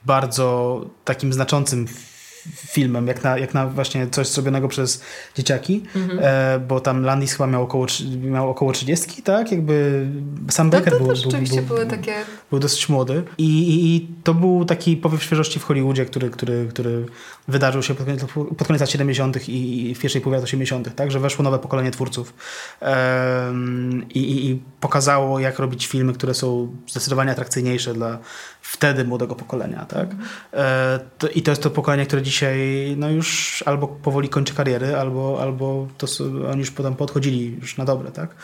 bardzo takim znaczącym filmem, jak na, jak na właśnie coś zrobionego przez dzieciaki, mhm. e, bo tam Landis chyba miał około, miał około 30, tak? Jakby sam Baker to, był, był, były takie... był dosyć młody I, i, i, to był taki powiew świeżości w Hollywoodzie, który, który, który wydarzył się pod koniec, pod koniec lat 70. I, i w pierwszej połowie lat 80., tak? Że weszło nowe pokolenie twórców e, i, i pokazało, jak robić filmy, które są zdecydowanie atrakcyjniejsze dla wtedy młodego pokolenia, tak? E, I to jest to pokolenie, które dzisiaj no już albo powoli kończy kariery, albo, albo to oni już potem podchodzili już na dobre, tak?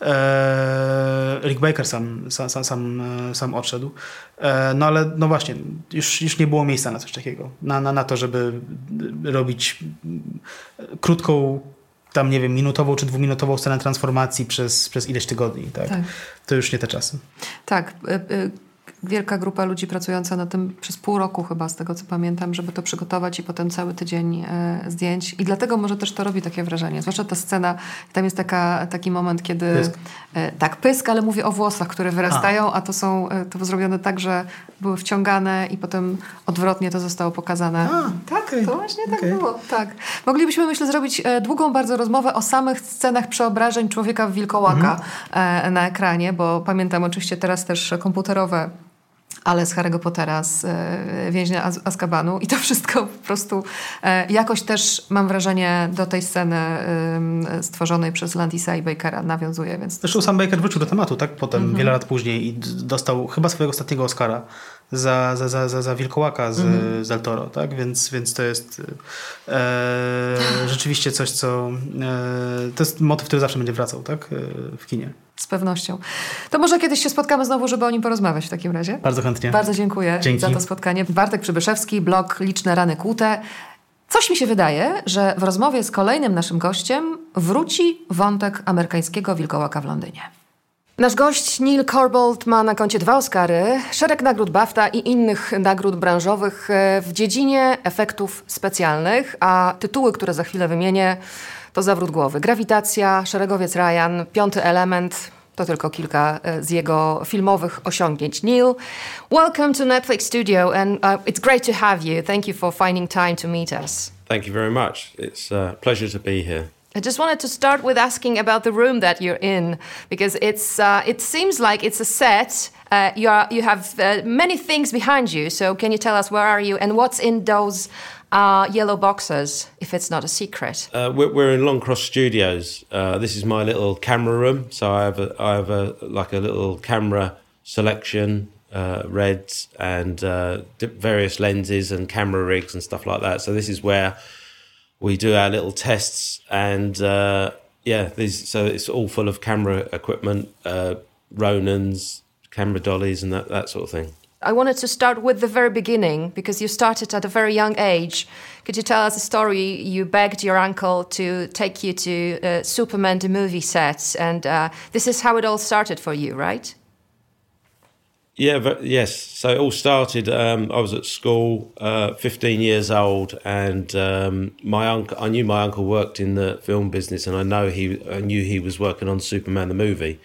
E, Rick Baker sam, sam, sam, sam, sam odszedł. E, no ale no właśnie, już, już nie było miejsca na coś takiego. Na, na, na to, żeby robić krótką tam, nie wiem, minutową czy dwuminutową scenę transformacji przez, przez ileś tygodni. Tak? tak. To już nie te czasy. Tak. Wielka grupa ludzi pracująca na tym przez pół roku chyba, z tego co pamiętam, żeby to przygotować i potem cały tydzień e, zdjęć. I dlatego może też to robi takie wrażenie. Zwłaszcza ta scena, tam jest taka, taki moment, kiedy... Pysk. E, tak, pysk, ale mówię o włosach, które wyrastają, a, a to są e, to zrobione tak, że były wciągane i potem odwrotnie to zostało pokazane. A, tak, okay. to właśnie tak okay. było. Tak. Moglibyśmy, myślę, zrobić długą bardzo rozmowę o samych scenach przeobrażeń człowieka w wilkołaka mhm. na ekranie, bo pamiętam oczywiście teraz też komputerowe ale z Harry'ego Pottera, z e, więźnia Az Azkabanu i to wszystko po prostu e, jakoś też mam wrażenie do tej sceny stworzonej przez Landisa i Bakera nawiązuje. Więc Zresztą sam Baker wrócił do tematu, tak? Potem, mm -hmm. wiele lat później i dostał chyba swojego ostatniego Oscara za, za, za, za, za Wilkołaka z, mm. z tak? Więc, więc to jest e, rzeczywiście coś, co e, to jest motyw, który zawsze będzie wracał, tak? E, w kinie. Z pewnością. To może kiedyś się spotkamy znowu, żeby o nim porozmawiać w takim razie. Bardzo chętnie. Bardzo dziękuję Dzięki. za to spotkanie. Bartek Przybyszewski, blog Liczne Rany Kłute. Coś mi się wydaje, że w rozmowie z kolejnym naszym gościem wróci wątek amerykańskiego wilkołaka w Londynie. Nasz gość Neil Corbold ma na koncie dwa Oscary, szereg nagród BAFTA i innych nagród branżowych e, w dziedzinie efektów specjalnych, a tytuły, które za chwilę wymienię, to zawrót głowy. Grawitacja, Szeregowiec Ryan, Piąty Element, To tylko kilka z jego filmowych osiągnięć. Neil, welcome to Netflix Studio and uh, it's great to have you. Thank you for finding time to meet us. Thank you very much. It's a pleasure to be here. I just wanted to start with asking about the room that you're in because it's uh, it seems like it's a set. Uh, you are you have uh, many things behind you. So can you tell us where are you and what's in those uh, yellow boxes? If it's not a secret. Uh, we're, we're, in Longcross Studios. Uh, this is my little camera room. So I have a, I have a like a little camera selection. reds and various lenses and camera rigs and stuff like that. So this is where we do our little tests and uh, yeah these so it's all full of camera equipment uh, ronans camera dollies and that, that sort of thing. I wanted to start with the very beginning because you started at a very young age. Could you tell us a story? You begged your uncle to take you to uh, superman the movie sets and uh, this is how it all started for you right yeah, but yes. So it all started. Um, I was at school, uh, 15 years old, and um, my uncle. I knew my uncle worked in the film business, and I know he. I knew he was working on Superman the movie.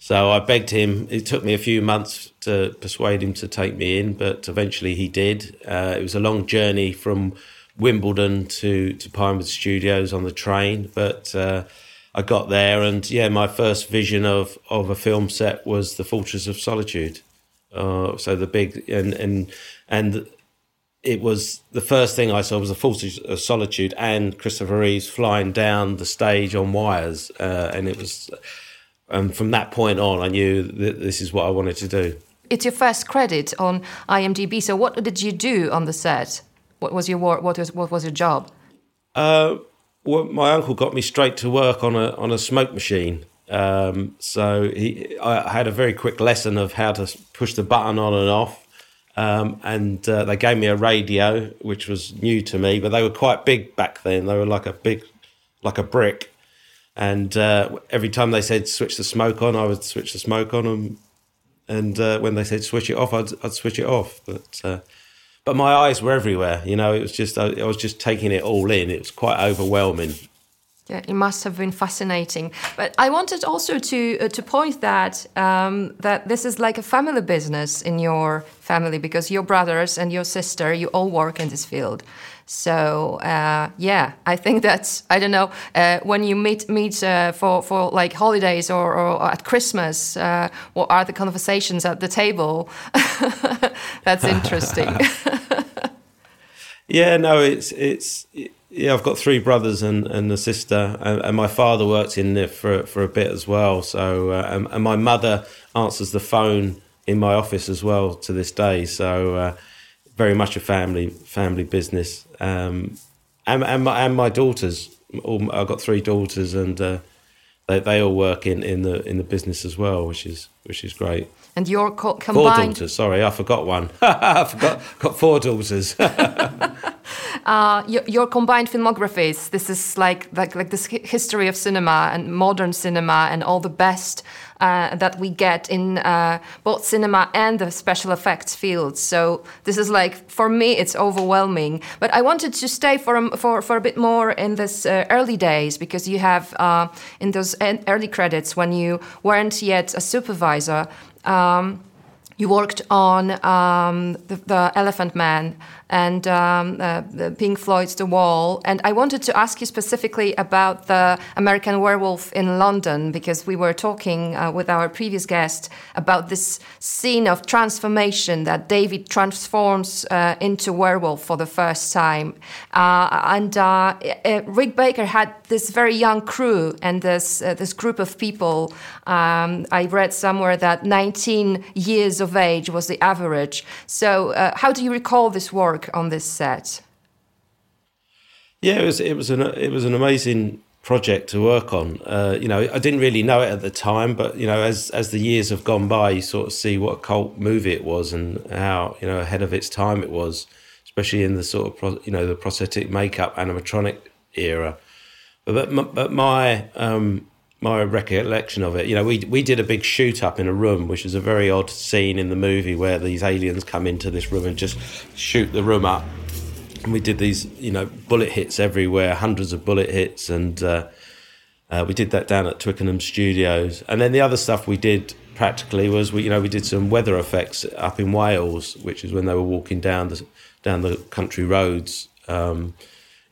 So I begged him. It took me a few months to persuade him to take me in, but eventually he did. Uh, it was a long journey from Wimbledon to to Pinewood Studios on the train, but. Uh, I got there, and yeah, my first vision of, of a film set was the Fortress of Solitude. Uh, so the big and and and it was the first thing I saw was a Fortress of Solitude and Christopher Reeves flying down the stage on wires, uh, and it was. And from that point on, I knew that this is what I wanted to do. It's your first credit on IMDb. So, what did you do on the set? What was your? What was what was your job? Uh, well, my uncle got me straight to work on a on a smoke machine. Um, so he, I had a very quick lesson of how to push the button on and off. Um, and uh, they gave me a radio, which was new to me, but they were quite big back then. They were like a big, like a brick. And uh, every time they said switch the smoke on, I would switch the smoke on. And, and uh, when they said switch it off, I'd, I'd switch it off. But uh, but my eyes were everywhere. You know, it was just I, I was just taking it all in. It was quite overwhelming. Yeah, it must have been fascinating. But I wanted also to uh, to point that um, that this is like a family business in your family because your brothers and your sister you all work in this field. So uh, yeah, I think that's I don't know uh, when you meet meet uh, for for like holidays or, or at Christmas, uh, what are the conversations at the table? <laughs> that's interesting. <laughs> yeah, no, it's it's. Yeah, I've got three brothers and, and a sister, and, and my father works in there for for a bit as well. So, uh, and, and, my mother answers the phone in my office as well to this day. So, uh, very much a family family business. Um, and and my, and my daughters, all, I've got three daughters, and uh, they they all work in, in the in the business as well, which is which is great. And your co- combined four daughters. Sorry, I forgot one. <laughs> I forgot got four daughters. <laughs> uh, your, your, combined filmographies. This is like like like this history of cinema and modern cinema and all the best uh, that we get in uh, both cinema and the special effects fields. So this is like for me, it's overwhelming. But I wanted to stay for a, for for a bit more in this uh, early days because you have uh, in those early credits when you weren't yet a supervisor. Um, you worked on um, the, the, Elephant Man and um, uh, Pink Floyd's The Wall. And I wanted to ask you specifically about the American Werewolf in London because we were talking uh, with our previous guest about this scene of transformation that David transforms uh, into werewolf for the first time. Uh, and uh, uh, Rick Baker had this very young crew and this this group of people. Um, I read somewhere that 19 years of age was the average. So, how do you recall this work? Work on this set? Yeah, it was it was an it was an amazing project to work on. Uh, you know, I didn't really know it at the time, but you know, as as the years have gone by, you sort of see what a cult movie it was and how you know ahead of its time it was, especially in the sort of pro, you know the prosthetic makeup animatronic era. But but, but my um, my recollection of it, you know, we we did a big shoot up in a room, which is a very odd scene in the movie where these aliens come into this room and just shoot the room up. And we did these, you know, bullet hits everywhere, hundreds of bullet hits, and uh, Uh, we did that down at Twickenham Studios, and then the other stuff we did practically was we you know we did some weather effects up in Wales, which is when they were walking down the down the country roads um,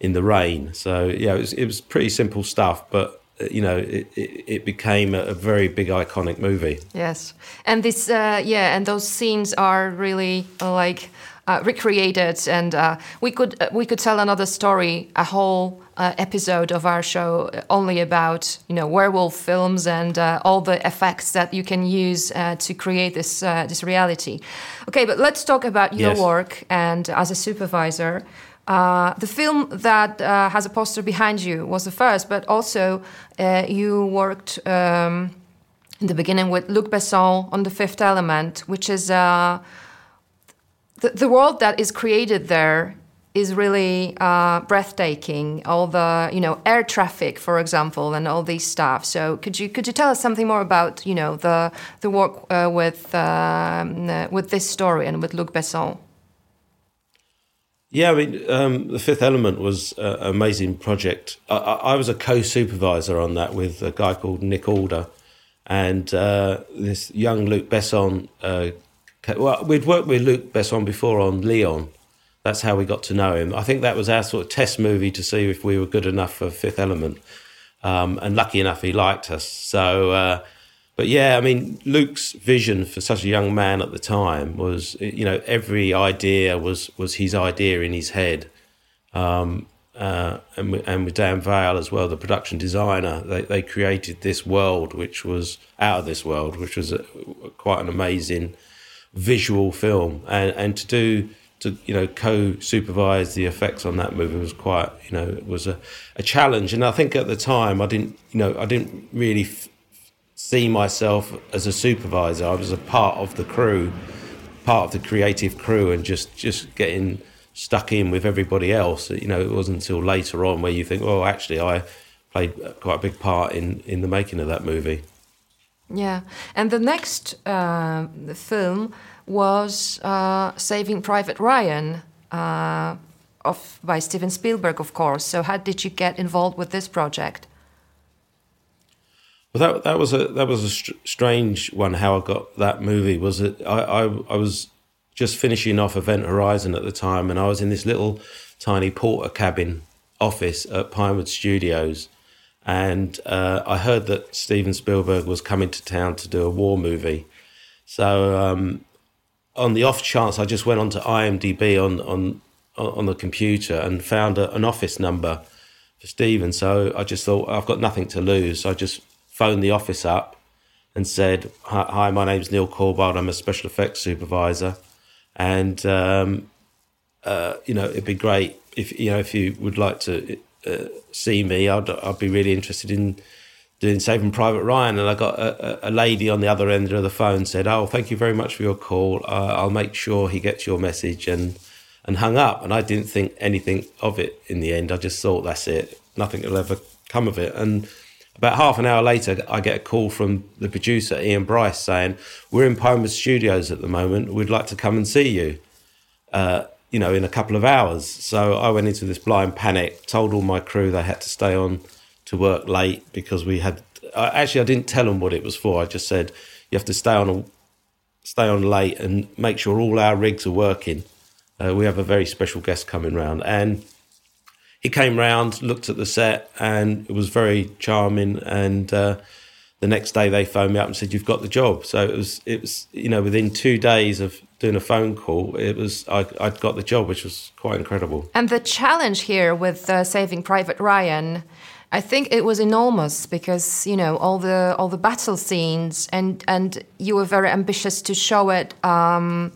in the rain. So yeah, it was it was pretty simple stuff, but you know, it, it, it, became a, very big iconic movie. Yes, and this, uh, yeah, and those scenes are really uh, like uh, recreated, and uh, we could uh, we could tell another story, a whole episode of our show only about you know werewolf films and all the effects that you can use to create this this reality. Okay, but let's talk about your yes. work and as a supervisor. Uh, the film that uh, has a poster behind you was the first, but also uh, you worked um, in the beginning with Luc Besson on The Fifth Element, which is uh, the, the world that is created there is really uh, breathtaking. All the you know air traffic, for example, and all these stuff. So could you could you tell us something more about you know the the work with um, with this story and with Luc Besson? Yeah, I mean, um, the Fifth Element was an amazing project. I, I, was a co-supervisor on that with a guy called Nick Alder, and uh, this young Luke Besson. Uh, well, we'd worked with Luke Besson before on Leon. That's how we got to know him. I think that was our sort of test movie to see if we were good enough for Fifth Element. Um, and lucky enough, he liked us. So uh, but yeah, I mean, Luke's vision for such a young man at the time was, you know, every idea was was his idea in his head. Um, uh, and, with, and with Dan Vale as well, the production designer, they, they created this world which was out of this world, which was a, quite an amazing visual film. And, and to do, to, you know, co supervise the effects on that movie was quite, you know, it was a, a challenge. And I think at the time, I didn't, you know, I didn't really. F- see myself as a supervisor. I was a part of the crew, part of the creative crew, and just just getting stuck in with everybody else. You know, it wasn't until later on where you think, oh, actually, I played quite a big part in in the making of that movie. Yeah, and the next uh, film was uh, Saving Private Ryan. Uh, of by Steven Spielberg, of course. So, how did you get involved with this project? Well, that that was a that was a str- strange one. How I got that movie was it? I, I I was just finishing off Event Horizon at the time, and I was in this little tiny porter cabin office at Pinewood Studios, and uh, I heard that Steven Spielberg was coming to town to do a war movie. So um, on the off chance, I just went onto IMDb on on on the computer and found a, an office number for Steven. So I just thought I've got nothing to lose. I just phoned the office up and said, "Hi, my name's Neil Corbard. I'm a special effects supervisor, and um, uh, you know it'd be great if you know if you would like to uh, see me. I'd I'd be really interested in." Doing Saving Private Ryan, and I got a, a, lady on the other end of the phone said, "Oh, thank you very much for your call. Uh, I'll make sure he gets your message." and and hung up. And I didn't think anything of it in the end. I just thought that's it. Nothing will ever come of it. And about half an hour later, I get a call from the producer, Ian Bryce, saying, We're in Pinewood Studios at the moment. We'd like to come and see you, uh, you know, in a couple of hours. So I went into this blind panic, told all my crew they had to stay on to work late because we had. Actually, I didn't tell them what it was for. I just said, You have to stay on, a, stay on late and make sure all our rigs are working. Uh, we have a very special guest coming round. And he came round, looked at the set, and it was very charming. And uh, the next day, they phoned me up and said, "You've got the job." So it was, it was, you know, within two days of doing a phone call, it was, I, would got the job, which was quite incredible. And the challenge here with uh, Saving Private Ryan. I think it was enormous because you know all the all the battle scenes and and you were very ambitious to show it um,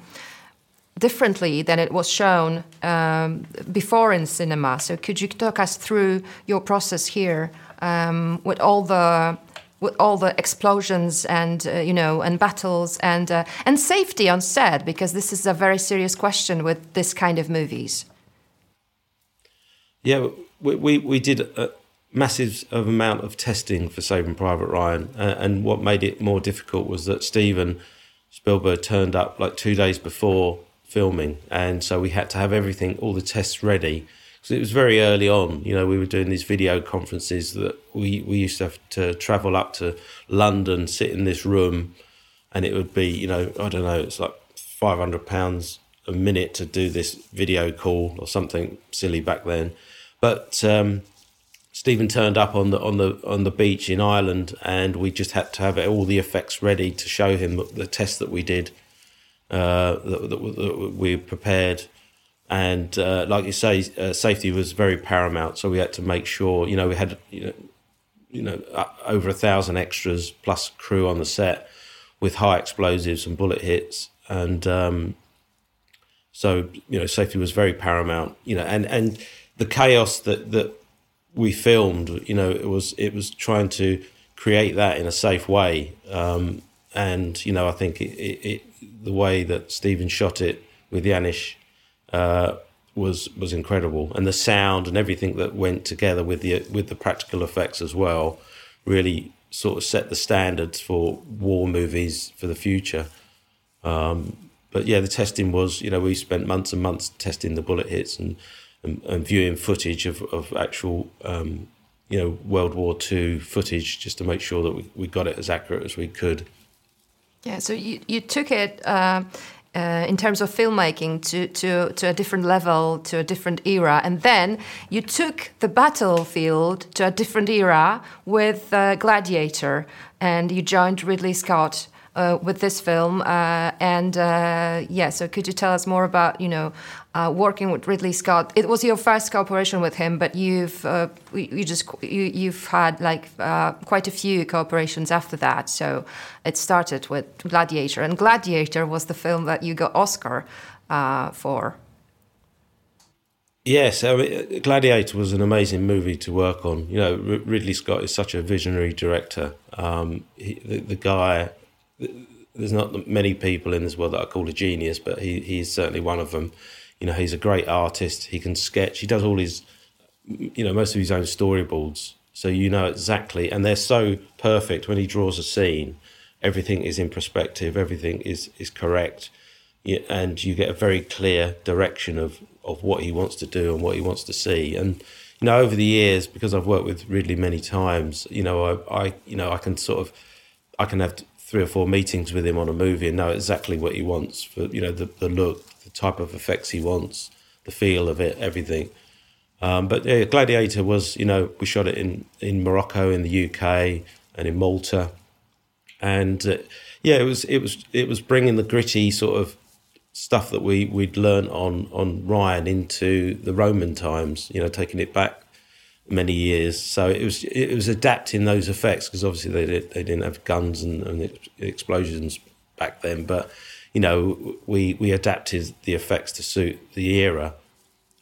differently than it was shown um, before in cinema. So could you talk us through your process here um, with all the with all the explosions and uh, you know and battles and uh, and safety on set because this is a very serious question with this kind of movies. Yeah, we we, we did a massive amount of testing for Saving Private Ryan, uh, and what made it more difficult was that Steven Spielberg turned up like two days before filming, and so we had to have everything, all the tests ready. because it was very early on. You know, we were doing these video conferences that we we used to have to travel up to London, sit in this room, and it would be you know I don't know it's like five hundred pounds a minute to do this video call or something silly back then, but. Um, Stephen turned up on the on the on the beach in Ireland, and we just had to have all the effects ready to show him the test that we did, uh, that, that, we prepared, and uh, like you say, uh, safety was very paramount. So we had to make sure, you know, we had you know, you know, uh, over a thousand extras plus crew on the set with high explosives and bullet hits, and um, so you know, safety was very paramount. You know, and and the chaos that that we filmed, you know, it was it was trying to create that in a safe way. Um, and you know, I think it, it, the way that Stephen shot it with Yanish uh, was was incredible, and the sound and everything that went together with the with the practical effects as well, really sort of set the standards for war movies for the future. Um, but yeah, the testing was, you know, we spent months and months testing the bullet hits and and, and viewing footage of, of actual, um, you know, World War II footage just to make sure that we, we got it as accurate as we could. Yeah, so you, you took it uh, uh, in terms of filmmaking to, to, to a different level, to a different era, and then you took the battlefield to a different era with uh, Gladiator, and you joined Ridley Scott. Uh, with this film, uh, and uh, yeah, so could you tell us more about you know uh, working with Ridley Scott. It was your first cooperation with him, but you've uh, you just you, you've had like uh, quite a few cooperations after that. So it started with Gladiator, and Gladiator was the film that you got Oscar uh, for. Yes, I mean, Gladiator was an amazing movie to work on. You know, Ridley Scott is such a visionary director. Um, he, the, the guy there's not many people in this world that I call a genius, but he he's certainly one of them. You know, he's a great artist. He can sketch. He does all his, you know, most of his own storyboards. So you know exactly, and they're so perfect when he draws a scene. Everything is in perspective. Everything is is correct, and you get a very clear direction of of what he wants to do and what he wants to see. And you know, over the years, because I've worked with Ridley many times, you know, I, I you know, I can sort of, I can have three or four meetings with him on a movie and know exactly what he wants for you know the, the look type of effects he wants, the feel of it, everything. Um, but yeah, Gladiator was, you know, we shot it in, in Morocco, in the UK, and in Malta, and uh, yeah, it was it was it was bringing the gritty sort of stuff that we we'd learned on on Ryan into the Roman times, you know, taking it back many years. So it was it was adapting those effects because obviously they they didn't have guns and, and explosions back then, but you know, we we adapted the effects to suit the era.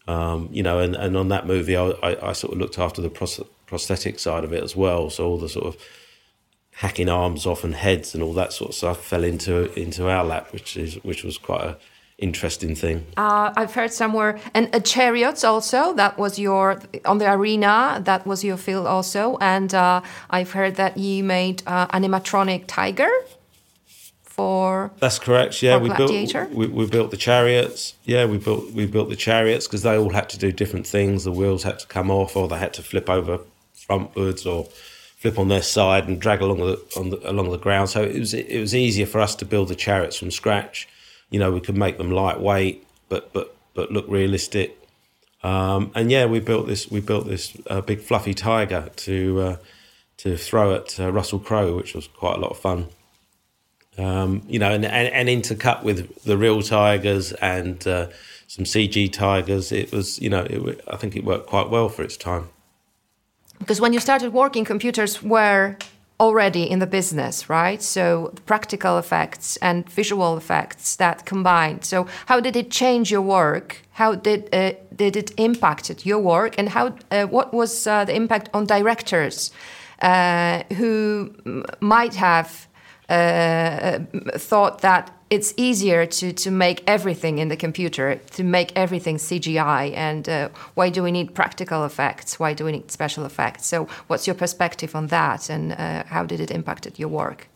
Um, you know, and, and on that movie, I, I, I sort of looked after the pros- prosthetic side of it as well. So all the sort of hacking arms off and heads and all that sort of stuff fell into into our lap, which is which was quite a interesting thing. Uh, I've heard somewhere, and chariots also. That was your on the arena. That was your field also, and uh, I've heard that you made uh, animatronic tiger for that's correct. Yeah we built we, we, built the chariots. Yeah we built we built the chariots because they all had to do different things. The wheels had to come off or they had to flip over frontwards or flip on their side and drag along the, on the along the ground. So it was it was easier for us to build the chariots from scratch. You know we could make them lightweight but but but look realistic. Um, and yeah we built this we built this uh, big fluffy tiger to uh, to throw at uh, Russell Crowe which was quite a lot of fun um, you know, and, and, and intercut with the real tigers and uh, some CG tigers. It was, you know, it, I think it worked quite well for its time. Because when you started working, computers were already in the business, right? So practical effects and visual effects that combined. So how did it change your work? How did uh, did it impacted your work? And how uh, what was uh, the impact on directors uh, who might have uh, thought that it's easier to, to make everything in the computer, to make everything CGI. And uh, why do we need practical effects? Why do we need special effects? So, what's your perspective on that, and uh, how did it impact your work?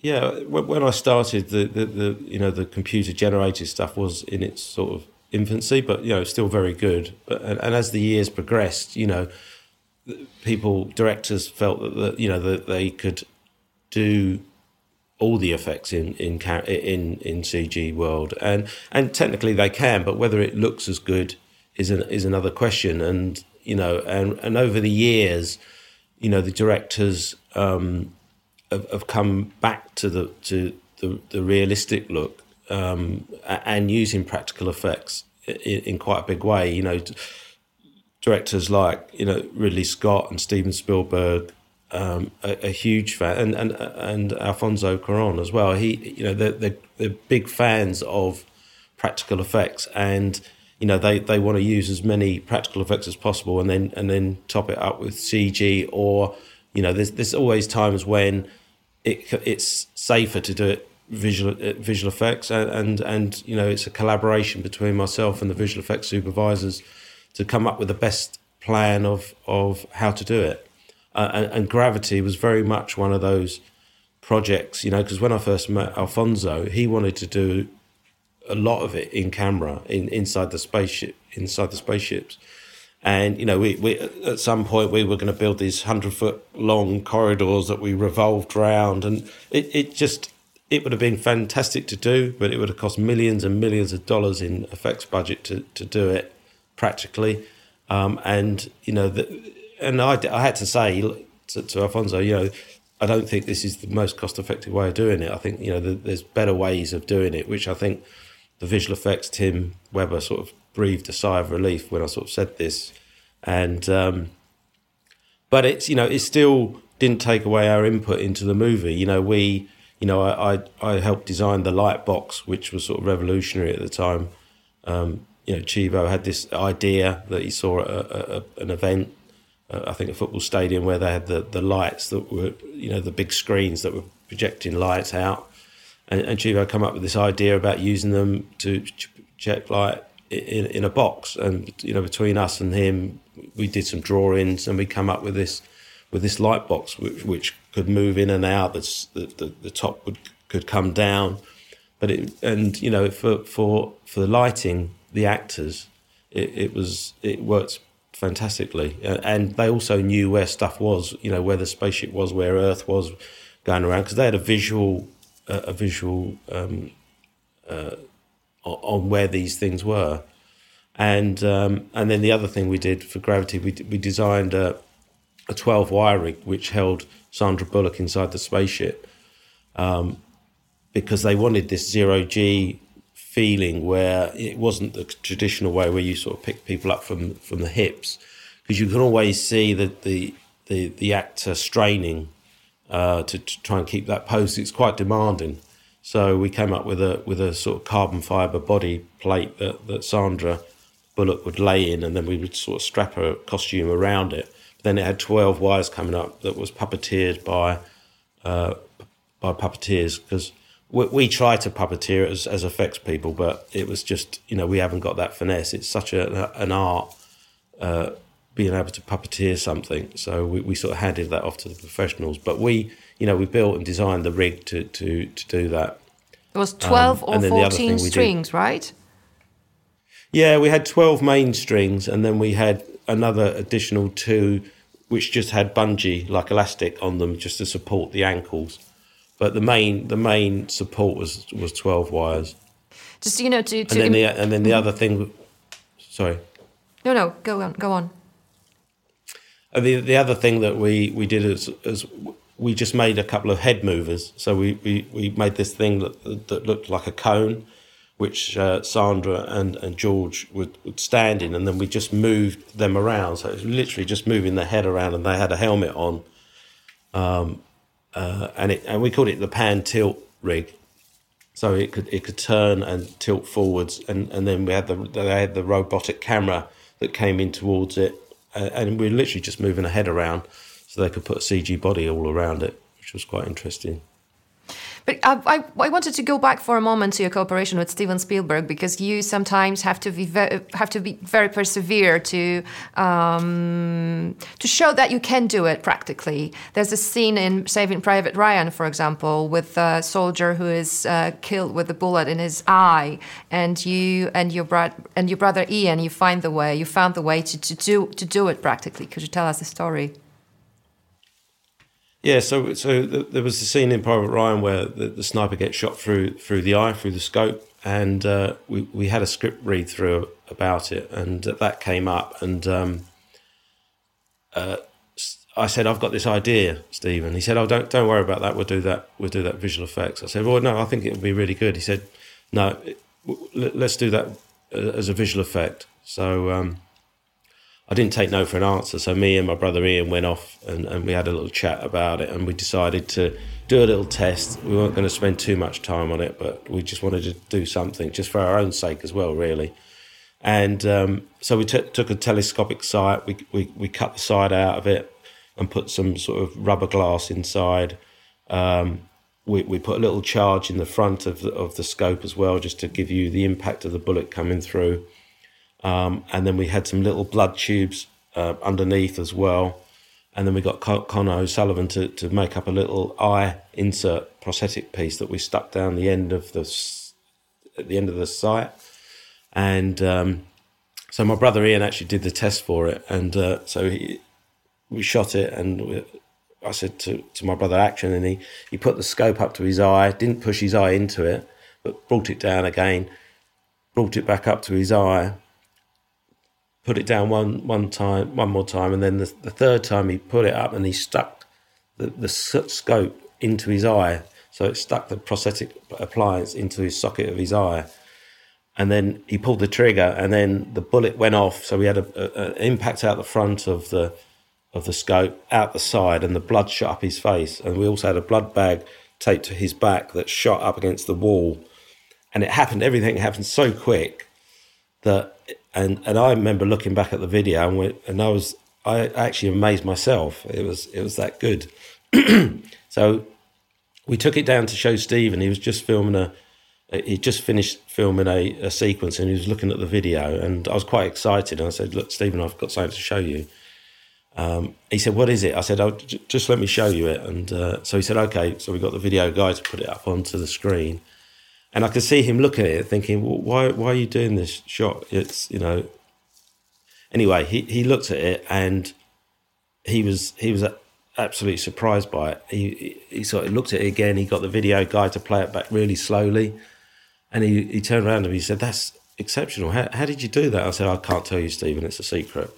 Yeah, when I started, the, the, the you know the computer generated stuff was in its sort of infancy, but you know, still very good. But and, and as the years progressed, you know, people directors felt that, that you know that they could do all the effects in in in in CG world, and and technically they can, but whether it looks as good is an, is another question. And you know, and and over the years, you know, the directors um, have, have come back to the to the, the realistic look um, and using practical effects in, in, quite a big way. You know, directors like you know Ridley Scott and Steven Spielberg, um, a, a, huge fan, and and and Alfonso Cuarón as well. He, you know, they're, they're, they're big fans of practical effects, and you know they, they want to use as many practical effects as possible, and then and then top it up with CG, or you know, there's there's always times when it it's safer to do it visual uh, visual effects and, and and you know it's a collaboration between myself and the visual effects supervisors to come up with the best plan of of how to do it uh, and, and, gravity was very much one of those projects you know because when i first met alfonso he wanted to do a lot of it in camera in inside the spaceship inside the spaceships and you know we, we at some point we were going to build these 100 foot long corridors that we revolved around and it, it just it would have been fantastic to do, but it would have cost millions and millions of dollars in effects budget to, to do it practically. Um, and you know, the, and I, I had to say to, to, Alfonso, you know, I don't think this is the most cost effective way of doing it. I think you know the, there's better ways of doing it, which I think the visual effects Tim Weber sort of breathed a sigh of relief when I sort of said this, and um, but it's you know it still didn't take away our input into the movie. You know, we you know, I, I, I helped design the light box, which was sort of revolutionary at the time. Um, you know, Chivo had this idea that he saw at a, a, an event, uh, I think a football stadium, where they had the, the lights that were, you know, the big screens that were projecting lights out. And, and Chivo come up with this idea about using them to ch- check light in, in a box. And, you know, between us and him, we did some drawings and we come up with this with this light box, which, which could move in and out. The, the, the top would could come down, but it and you know for for for the lighting, the actors, it, it was it worked fantastically, and they also knew where stuff was. You know where the spaceship was, where Earth was going around, because they had a visual uh, a visual um, uh, on where these things were. And um, and then the other thing we did for gravity, we we designed a, a 12 wire rig which held Sandra Bullock inside the spaceship um, because they wanted this zero G feeling where it wasn't the traditional way where you sort of pick people up from, from the hips because you can always see the, the, the, the actor straining uh, to, to, try and keep that pose. It's quite demanding. So we came up with a with a sort of carbon fiber body plate that, that Sandra Bullock would lay in, and then we would sort of strap a costume around it then it had 12 wires coming up that was puppeteered by uh, by puppeteers because we, we try to puppeteer as, as effects people, but it was just, you know, we haven't got that finesse. It's such a, an art uh, being able to puppeteer something. So we, we sort of handed that off to the professionals. But we, you know, we built and designed the rig to, to, to do that. It was 12 um, or 14 strings, did, right? Yeah, we had 12 main strings and then we had another additional two which just had bungee like elastic on them just to support the ankles. But the main the main support was was twelve wires. Just you know to, to and then the and then the other thing. Sorry. No, no, go on, go on. And the the other thing that we we did is, is we just made a couple of head movers. So we we, we made this thing that that looked like a cone, which uh, Sandra and, and George would, would stand in, and then we just moved them around. So it was literally just moving their head around, and they had a helmet on. Um, uh, and it and we called it the pan tilt rig. So it could it could turn and tilt forwards, and, and then we had the they had the robotic camera that came in towards it, uh, and we were literally just moving a head around, so they could put a CG body all around it, which was quite interesting. But I, I, I, wanted to go back for a moment to your cooperation with Steven Spielberg because you sometimes have to be very, have to be very persevere to um, to show that you can do it practically. There's a scene in Saving Private Ryan, for example, with a soldier who is uh, killed with a bullet in his eye, and you and your bro- and your brother Ian, you find the way, you found the way to, to do to do it practically. Could you tell us the story? Yeah, so so there was a scene in Private Ryan where the, the sniper gets shot through through the eye, through the scope, and uh, we we had a script read through about it, and that came up, and um, uh, I said, "I've got this idea, Stephen." He said, "Oh, don't don't worry about that. We'll do that. We'll do that visual effects." I said, "Well, no, I think it would be really good." He said, "No, let's do that uh, as a visual effect." So um, I didn't take no for an answer. So me and my brother Ian went off and, and we had a little chat about it and we decided to do a little test. We weren't going to spend too much time on it, but we just wanted to do something just for our own sake as well, really. And um, so we t- took a telescopic sight, we, we, we cut the side out of it and put some sort of rubber glass inside. Um, we, we put a little charge in the front of the, of the scope as well, just to give you the impact of the bullet coming through. Um, and then we had some little blood tubes uh, underneath as well. And then we got Connor O'Sullivan to, to make up a little eye insert prosthetic piece that we stuck down the end of the at the end of the sight. And um, so my brother Ian actually did the test for it, and uh, so he, we shot it, and we, I said to, to my brother action, and he he put the scope up to his eye, didn't push his eye into it, but brought it down again, brought it back up to his eye, put it down one one time, one more time, and then the, the third time he put it up and he stuck the, the scope into his eye. So it stuck the prosthetic appliance into his socket of his eye. And then he pulled the trigger, and then the bullet went off. So we had an impact out the front of the of the scope, out the side, and the blood shot up his face. And we also had a blood bag taped to his back that shot up against the wall. And it happened. Everything happened so quick that and and I remember looking back at the video and we, and I was I actually amazed myself. It was it was that good. <clears throat> so we took it down to show Steve, and he was just filming a. He just finished filming a, a sequence, and he was looking at the video, and I was quite excited. And I said, "Look, Stephen, I've got something to show you." Um, he said, "What is it?" I said, "Oh, j- just let me show you it." And uh, so he said, "Okay." So we got the video guy to put it up onto the screen, and I could see him looking at it, thinking, well, "Why, why are you doing this shot?" It's you know. Anyway, he, he looked at it and he was he was absolutely surprised by it. He he sort of looked at it again. He got the video guy to play it back really slowly, and he, he turned around and he said, "That's exceptional. How, how did you do that?" I said, "I can't tell you, Stephen. It's a secret."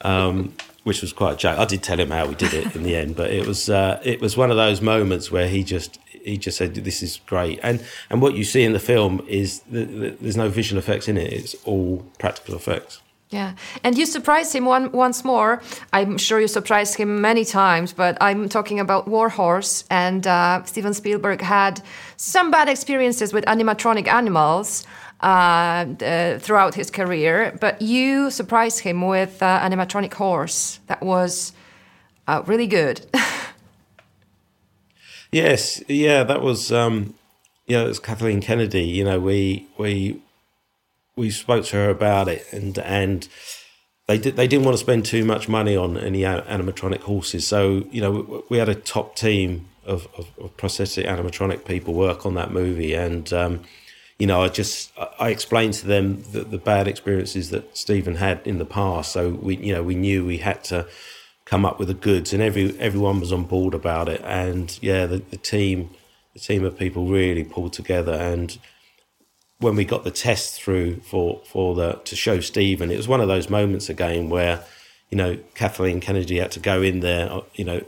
Um, which was quite a joke. I did tell him how we did it in the end, but it was uh, it was one of those moments where he just he just said, "This is great." And and what you see in the film is the, the, there's no visual effects in it; it's all practical effects. Yeah, and you surprised him one once more. I'm sure you surprised him many times, but I'm talking about Warhorse. And uh, Steven Spielberg had some bad experiences with animatronic animals uh, uh, throughout his career, but you surprised him with uh, animatronic horse. That was uh, really good. <laughs> Yes, yeah, that was um, you know, it was Kathleen Kennedy. You know, we we we spoke to her about it, and and they did they didn't want to spend too much money on any animatronic horses. So you know, we had a top team of, of, of prosthetic animatronic people work on that movie, and um, you know, I just I explained to them the, the bad experiences that Stephen had in the past. So we you know we knew we had to come up with the goods, and every everyone was on board about it. And yeah, the, the team, the team of people really pulled together. And when we got the test through for for the to show Stephen, it was one of those moments again where you know Kathleen Kennedy had to go in there, uh, you know,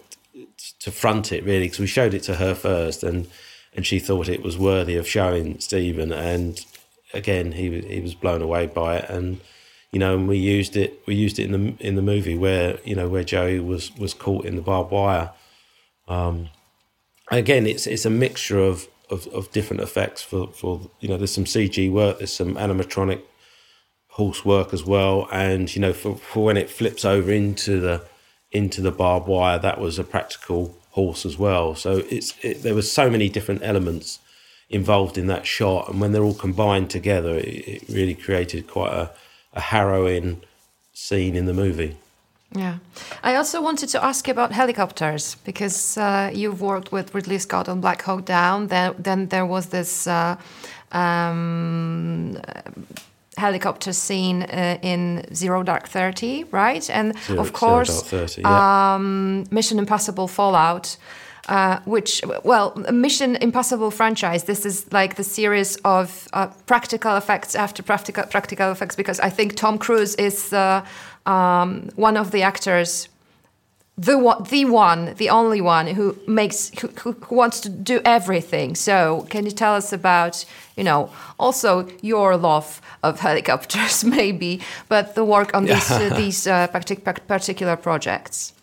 to front it really because we showed it to her first, and and she thought it was worthy of showing Stephen. And again, he he was blown away by it and you know, and we used it. We used it in the in the movie where you know where Joey was was caught in the barbed wire. Um, again, it's it's a mixture of, of, of different effects for for you know. There's some CG work. There's some animatronic horse work as well, and you know for, for when it flips over into the into the barbed wire, that was a practical horse as well. So it's it, there were so many different elements involved in that shot, and when they're all combined together, it, it really created quite a, a harrowing scene in the movie. Yeah. I also wanted to ask you about helicopters because uh, you've worked with Ridley Scott on Black Hawk Down. Then, then there was this uh, um, helicopter scene uh, in Zero Dark Thirty, right? And Zero, of course, 30, yeah. um, Mission Impossible Fallout. Uh, which, well, Mission Impossible franchise. This is like the series of uh, practical effects after practical practical effects because I think Tom Cruise is uh, um, one of the actors the one, the one, the only one who makes who, who, wants to do everything. So, can you tell us about you know also your love of helicopters, <laughs> maybe, but the work on these uh, these uh, particular projects?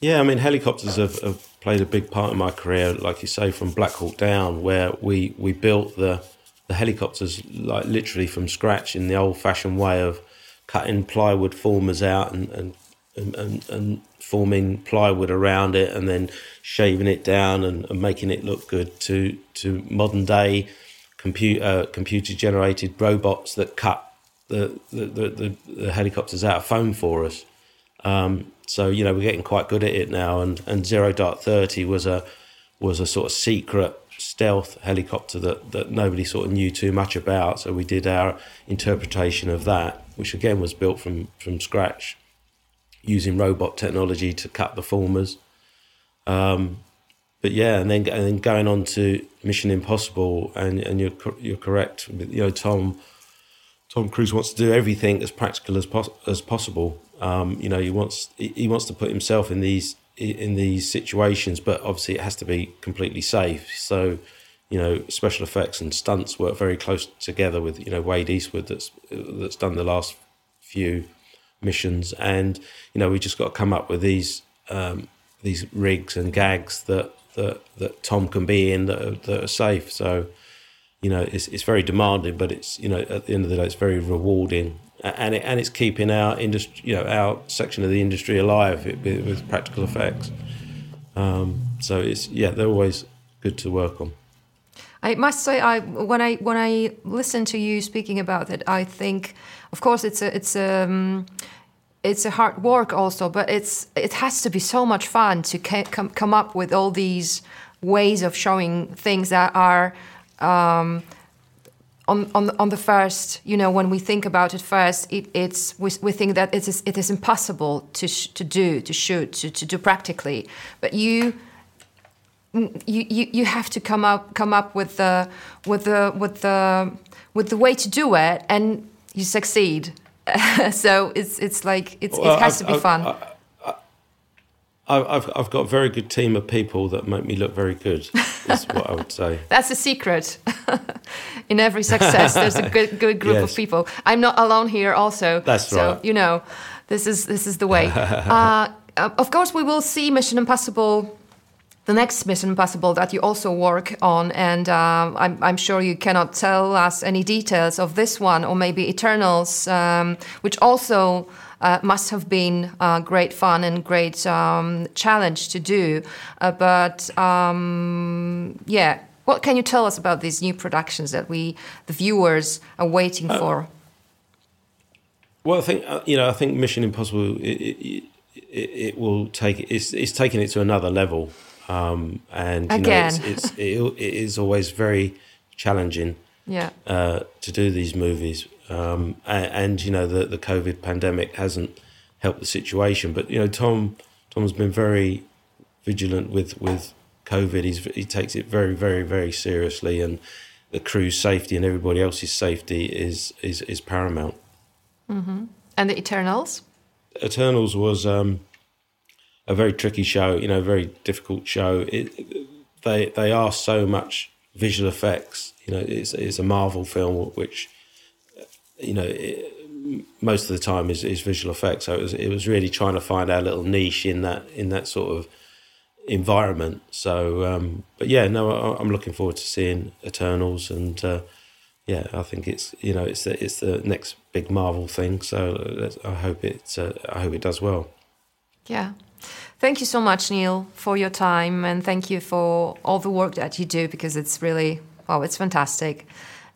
Yeah, I mean, helicopters have, have, played a big part in my career, like you say, from Black Hawk Down, where we we built the the helicopters like literally from scratch in the old-fashioned way of cutting plywood formers out and, and and, and, forming plywood around it and then shaving it down and, and making it look good to to modern day computer uh, computer generated robots that cut the the, the, the helicopters out of foam for us. Um, so you know we're getting quite good at it now, and, and Zero Dark Thirty was a was a sort of secret stealth helicopter that, that nobody sort of knew too much about. So we did our interpretation of that, which again was built from from scratch using robot technology to cut the formers. Um, but yeah, and then and then going on to Mission Impossible, and and you're you're correct. You know, Tom Tom Cruise wants to do everything as practical as pos- as possible. Um, you know, he wants he wants to put himself in these in these situations, but obviously it has to be completely safe. So, you know, special effects and stunts work very close together with you know Wade Eastwood that's that's done the last few missions, and you know we just got to come up with these um, these rigs and gags that that that Tom can be in that are, that are safe. So you know it's it's very demanding, but it's you know at the end of the day it's very rewarding, and it, and it's keeping our industry you know our section of the industry alive with, practical effects. Um, so it's yeah they're always good to work on. I must say, I when I when I listen to you speaking about it, I think, of course, it's a it's a um, it's a hard work also, but it's it has to be so much fun to come come up with all these ways of showing things that are. Um, on, on, on the first, you know, when we think about it first, it, it's we, we think that it is it is impossible to to do, to shoot, to, to do practically. But you you, you, you have to come up come up with the with the with the with the way to do it and you succeed <laughs> so it's it's like it's, well, it has I've, to be I've, fun I've, I've got a very good team of people that make me look very good. Is what I would say. <laughs> That's a secret. <laughs> In every success, there's a good good group yes. of people. I'm not alone here. Also, that's so, right. You know, this is this is the way. <laughs> uh, of course, we will see Mission Impossible the next Mission Impossible that you also work on, and uh, I'm, I'm, sure you cannot tell us any details of this one, or maybe Eternals, um, which also uh, must have been uh, great fun and great um, challenge to do. Uh, but um, yeah, what can you tell us about these new productions that we, the viewers, are waiting uh, for? Well, I think uh, you know. I think Mission Impossible. It, it, it, it will take it's, it's taking it to another level. Um, and Again. Know, it's, it's it, it is always very challenging <laughs> yeah. uh, to do these movies. Um, and, and, you know the the COVID pandemic hasn't helped the situation. But you know Tom Tom's been very vigilant with with COVID. He's he takes it very very very seriously, and the crew's safety and everybody else's safety is is is paramount. Mm-hmm. And the Eternals. Eternals was um, a very tricky show, you know, very difficult show. It, they they are so much visual effects. You know, it's it's a Marvel film, which you know it, most of the time is, is visual effects. So it was it was really trying to find our little niche in that in that sort of environment. So, um, but yeah, no, I'm looking forward to seeing Eternals, and uh, yeah, I think it's you know it's the, it's the next big Marvel thing. So I hope it uh, I hope it does well. Yeah. Thank you so much, Neil, for your time and thank you for all the work that you do because it's really, well, it's fantastic.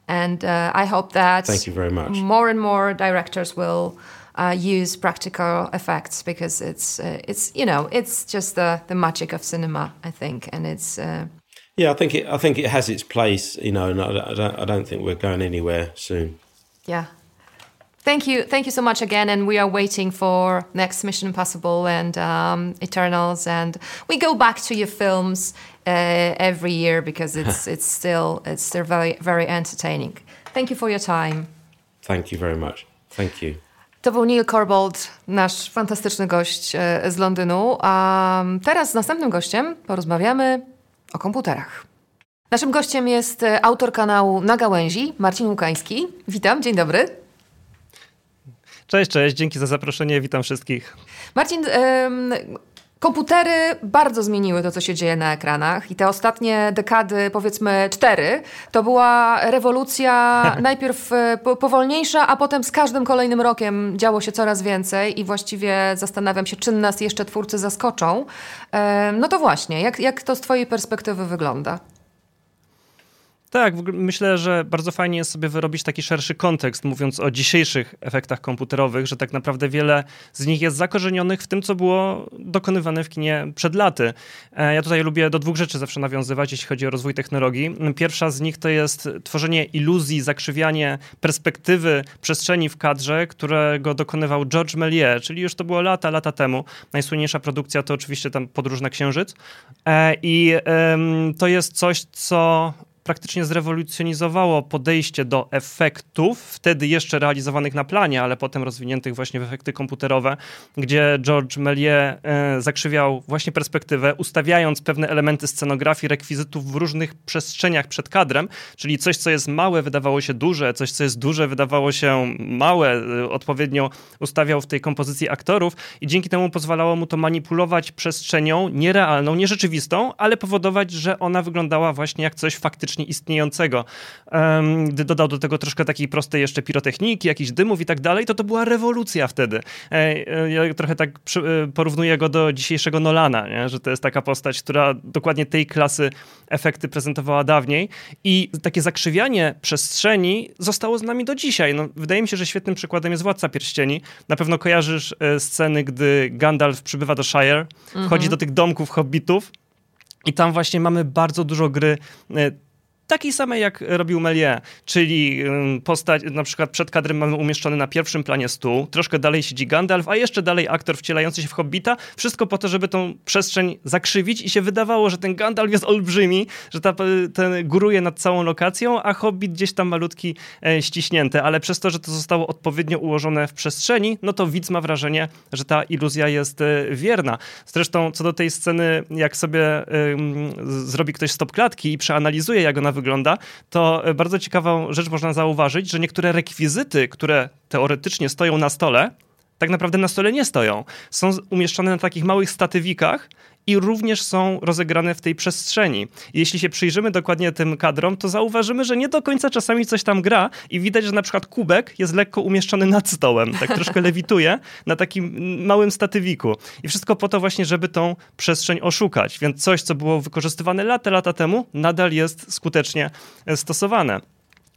And uh, I hope that thank you very much. more and more directors will uh, use practical effects because it's, uh, it's you know, it's just the, the magic of cinema, I think. And it's. Uh, yeah, I think it. I think it has its place, you know, and I, I don't. I don't think we're going anywhere soon. Yeah, Thank you, thank you so much again, and we are waiting for next Mission Impossible and um, Eternals, and we go back to your films uh, every year because it's <laughs> it's still it's still very very entertaining. Thank you for your time. Thank you very much. Thank you. To był Neil Corbold, nasz fantastyczny gość e, z Londynu. A teraz z następnym gościem porozmawiamy o komputerach. Naszym gościem jest e, autor kanału Na Gałęzi, Marcin Łukański. Witam, dzień dobry. Cześć, cześć, dzięki za zaproszenie, witam wszystkich. Marcin, komputery bardzo zmieniły to, co się dzieje na ekranach i te ostatnie dekady, powiedzmy cztery, to była rewolucja <laughs> najpierw e, powolniejsza, a potem z każdym kolejnym rokiem działo się coraz więcej i właściwie zastanawiam się, czym nas jeszcze twórcy zaskoczą. Ym, no to właśnie, jak, jak to z twojej perspektywy wygląda? Tak, myślę, że bardzo fajnie jest sobie wyrobić taki szerszy kontekst, mówiąc o dzisiejszych efektach komputerowych, że tak naprawdę wiele z nich jest zakorzenionych w tym, co było dokonywane w kinie przed laty. E, ja tutaj lubię do dwóch rzeczy zawsze nawiązywać, jeśli chodzi o rozwój technologii. Pierwsza z nich to jest tworzenie iluzji, zakrzywianie perspektywy przestrzeni w kadrze, którego dokonywał George Méliès, czyli już to było lata, lata temu. Najsłynniejsza produkcja to oczywiście tam Podróż na Księżyc. E, I to jest coś, co praktycznie zrewolucjonizowało podejście do efektów, wtedy jeszcze realizowanych na planie, ale potem rozwiniętych właśnie w efekty komputerowe, gdzie George Méliès e, zakrzywiał właśnie perspektywę, ustawiając pewne elementy scenografii, rekwizytów w różnych przestrzeniach przed kadrem, czyli coś, co jest małe, wydawało się duże, coś, co jest duże, wydawało się małe, e, odpowiednio ustawiał w tej kompozycji aktorów i dzięki temu pozwalało mu to manipulować przestrzenią nierealną, nierzeczywistą, ale powodować, że ona wyglądała właśnie jak coś faktycznie faktycznie istniejącego. Gdy dodał do tego troszkę takiej prostej jeszcze pirotechniki, jakichś dymów i tak dalej, to to była rewolucja wtedy. E, e, ja trochę tak e, porównuję go do dzisiejszego Nolana, nie? że to jest taka postać, która dokładnie tej klasy efekty prezentowała dawniej i takie zakrzywianie przestrzeni zostało z nami do dzisiaj. No, wydaje mi się, że świetnym przykładem jest Władca Pierścieni. Na pewno kojarzysz sceny, gdy Gandalf przybywa do Shire, wchodzi do tych domków hobbitów i tam właśnie mamy bardzo dużo gry takiej samej jak robił Melie, czyli postać, na przykład przed kadrem mamy umieszczony na pierwszym planie stół, troszkę dalej siedzi Gandalf, a jeszcze dalej aktor wcielający się w Hobbita, wszystko po to, żeby tą przestrzeń zakrzywić i się wydawało, że ten Gandalf jest olbrzymi, że ta, ten góruje nad całą lokacją, a Hobbit gdzieś tam malutki e, ściśnięty, ale przez to, że to zostało odpowiednio ułożone w przestrzeni, no to widz ma wrażenie, że ta iluzja jest e, wierna. Zresztą co do tej sceny, jak sobie y, zrobi ktoś stop klatki i przeanalizuje, jak ona wygląda, to e, bardzo ciekawą rzecz można zauważyć, że niektóre rekwizyty, które teoretycznie stoją na stole, tak naprawdę na stole nie stoją. Są umieszczone na takich małych statywikach i również są rozegrane w tej przestrzeni. Jeśli się przyjrzymy dokładnie tym kadrom, to zauważymy, że nie do końca czasami coś tam gra i widać, że na przykład kubek jest lekko umieszczony nad stołem, tak <laughs> troszkę lewituje na takim małym statywiku. I wszystko po to właśnie, żeby tą przestrzeń oszukać. Więc coś, co było wykorzystywane lata, lata temu, nadal jest skutecznie stosowane.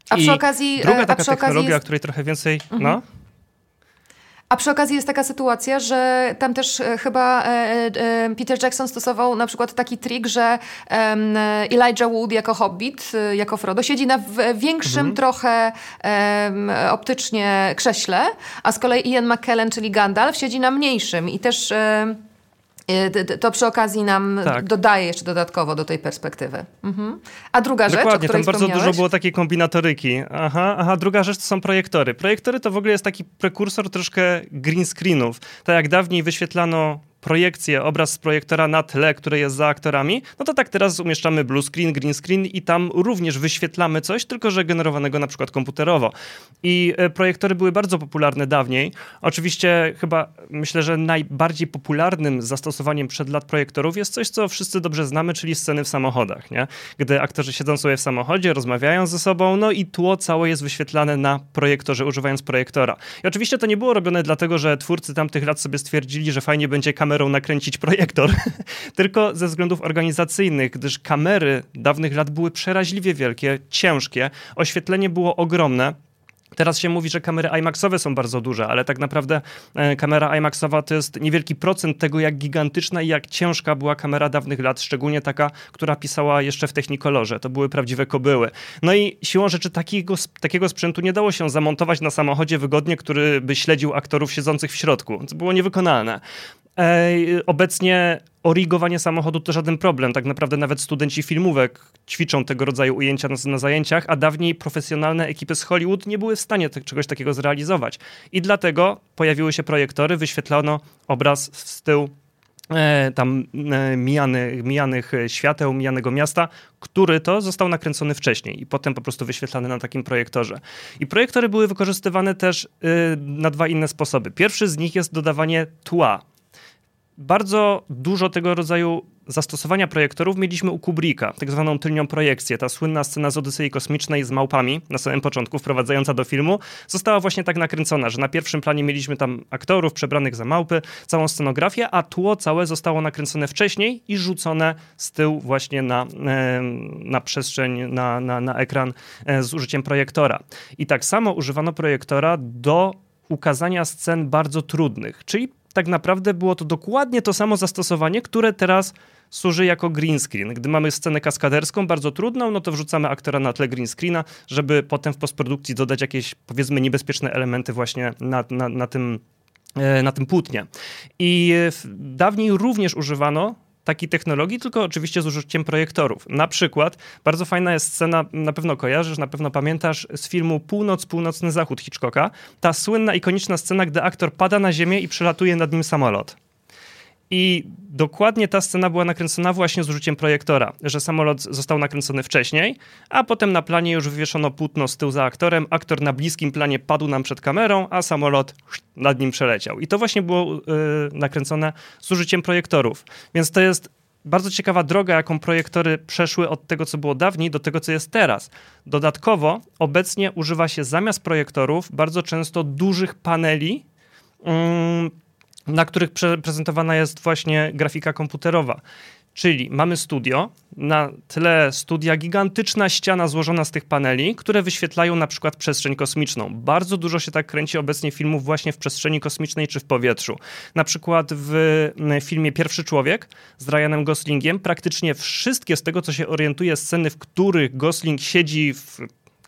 A przy okazji... Druga taka technologia, jest... o której trochę więcej... Mhm. No? A przy okazji jest taka sytuacja, że tam też e, chyba e, e, Peter Jackson stosował na przykład taki trik, że Elijah Wood jako Hobbit, jako Frodo, siedzi na większym mhm. trochę optycznie krześle, a z kolei Ian McKellen, czyli Gandalf, siedzi na mniejszym i też to przy okazji nam tak. dodaje jeszcze dodatkowo do tej perspektywy. Mhm. A druga rzecz, Dokładnie, tam bardzo dużo było takiej kombinatoryki. Aha, aha, druga rzecz to są projektory. Projektory to w ogóle jest taki prekursor troszkę green screenów. Tak jak dawniej wyświetlano projekcję, obraz z projektora na tle, które jest za aktorami, no to tak teraz umieszczamy blue screen, green screen i tam również wyświetlamy coś, tylko że generowanego na przykład komputerowo. I e, projektory były bardzo popularne dawniej. Oczywiście chyba myślę, że najbardziej popularnym zastosowaniem przed lat projektorów jest coś, co wszyscy dobrze znamy, czyli sceny w samochodach, nie? Gdy aktorzy siedzą sobie w samochodzie, rozmawiają ze sobą, no i tło całe jest wyświetlane na projektorze, używając projektora. I oczywiście to nie było robione dlatego, że twórcy tamtych lat sobie stwierdzili, że fajnie będzie kamerę kamerą nakręcić projektor, <laughs> tylko ze względów organizacyjnych, gdyż kamery dawnych lat były przeraźliwie wielkie, ciężkie, oświetlenie było ogromne. Teraz się mówi, że kamery IMAXowe są bardzo duże, ale tak naprawdę e, kamera IMAXowa to jest niewielki procent tego, jak gigantyczna i jak ciężka była kamera dawnych lat, szczególnie taka, która pisała jeszcze w Technicolorze. To były prawdziwe kobyły. No i siłą rzeczy takiego, takiego sprzętu nie dało się zamontować na samochodzie wygodnie, który by śledził aktorów siedzących w środku. To było niewykonalne. Obecnie origowanie samochodu to żaden problem. Tak naprawdę nawet studenci filmówek ćwiczą tego rodzaju ujęcia na, na, zajęciach, a dawniej profesjonalne ekipy z Hollywood nie były w stanie te, czegoś takiego zrealizować. I dlatego pojawiły się projektory, wyświetlano obraz z tyłu e, tam e, mijany, mijanych świateł, mijanego miasta, który to został nakręcony wcześniej i potem po prostu wyświetlany na takim projektorze. I projektory były wykorzystywane też y, na dwa inne sposoby. Pierwszy z nich jest dodawanie tła bardzo dużo tego rodzaju zastosowania projektorów mieliśmy u Kubricka, tak zwaną tylnią projekcję. Ta słynna scena z Odysei Kosmicznej z małpami na samym początku, wprowadzająca do filmu, została właśnie tak nakręcona, że na pierwszym planie mieliśmy tam aktorów przebranych za małpy, całą scenografię, a tło całe zostało nakręcone wcześniej i rzucone z tyłu właśnie na, na przestrzeń, na, na, na ekran e, z użyciem projektora. I tak samo używano projektora do ukazania scen bardzo trudnych, czyli tak naprawdę było to dokładnie to samo zastosowanie, które teraz służy jako green screen. Gdy mamy scenę kaskaderską, bardzo trudną, no to wrzucamy aktora na tle green screena, żeby potem w postprodukcji dodać jakieś, powiedzmy, niebezpieczne elementy właśnie na, na, na tym e, na tym płótnie. I dawniej również używano takiej technologii, tylko oczywiście z użyciem projektorów. Na przykład bardzo fajna jest scena, na pewno kojarzysz, na pewno pamiętasz z filmu Północ, Północny Zachód Hitchcocka. Ta słynna, ikoniczna scena, gdy aktor pada na ziemię i przelatuje nad nim samolot. I dokładnie ta scena była nakręcona właśnie z użyciem projektora, że samolot został nakręcony wcześniej, a potem na planie już wywieszono płótno z tyłu za aktorem, aktor na bliskim planie padł nam przed kamerą, a samolot nad nim przeleciał. I to właśnie było yy, nakręcone z użyciem projektorów. Więc to jest bardzo ciekawa droga, jaką projektory przeszły od tego, co było dawniej, do tego, co jest teraz. Dodatkowo obecnie używa się zamiast projektorów bardzo często dużych paneli, yy, na których prezentowana jest właśnie grafika komputerowa. Czyli mamy studio, na tle studia gigantyczna ściana złożona z tych paneli, które wyświetlają na przykład przestrzeń kosmiczną. Bardzo dużo się tak kręci obecnie filmów właśnie w przestrzeni kosmicznej czy w powietrzu. Na przykład w filmie Pierwszy Człowiek z Ryanem Goslingiem praktycznie wszystkie z tego, co się orientuje, sceny, w których Gosling siedzi w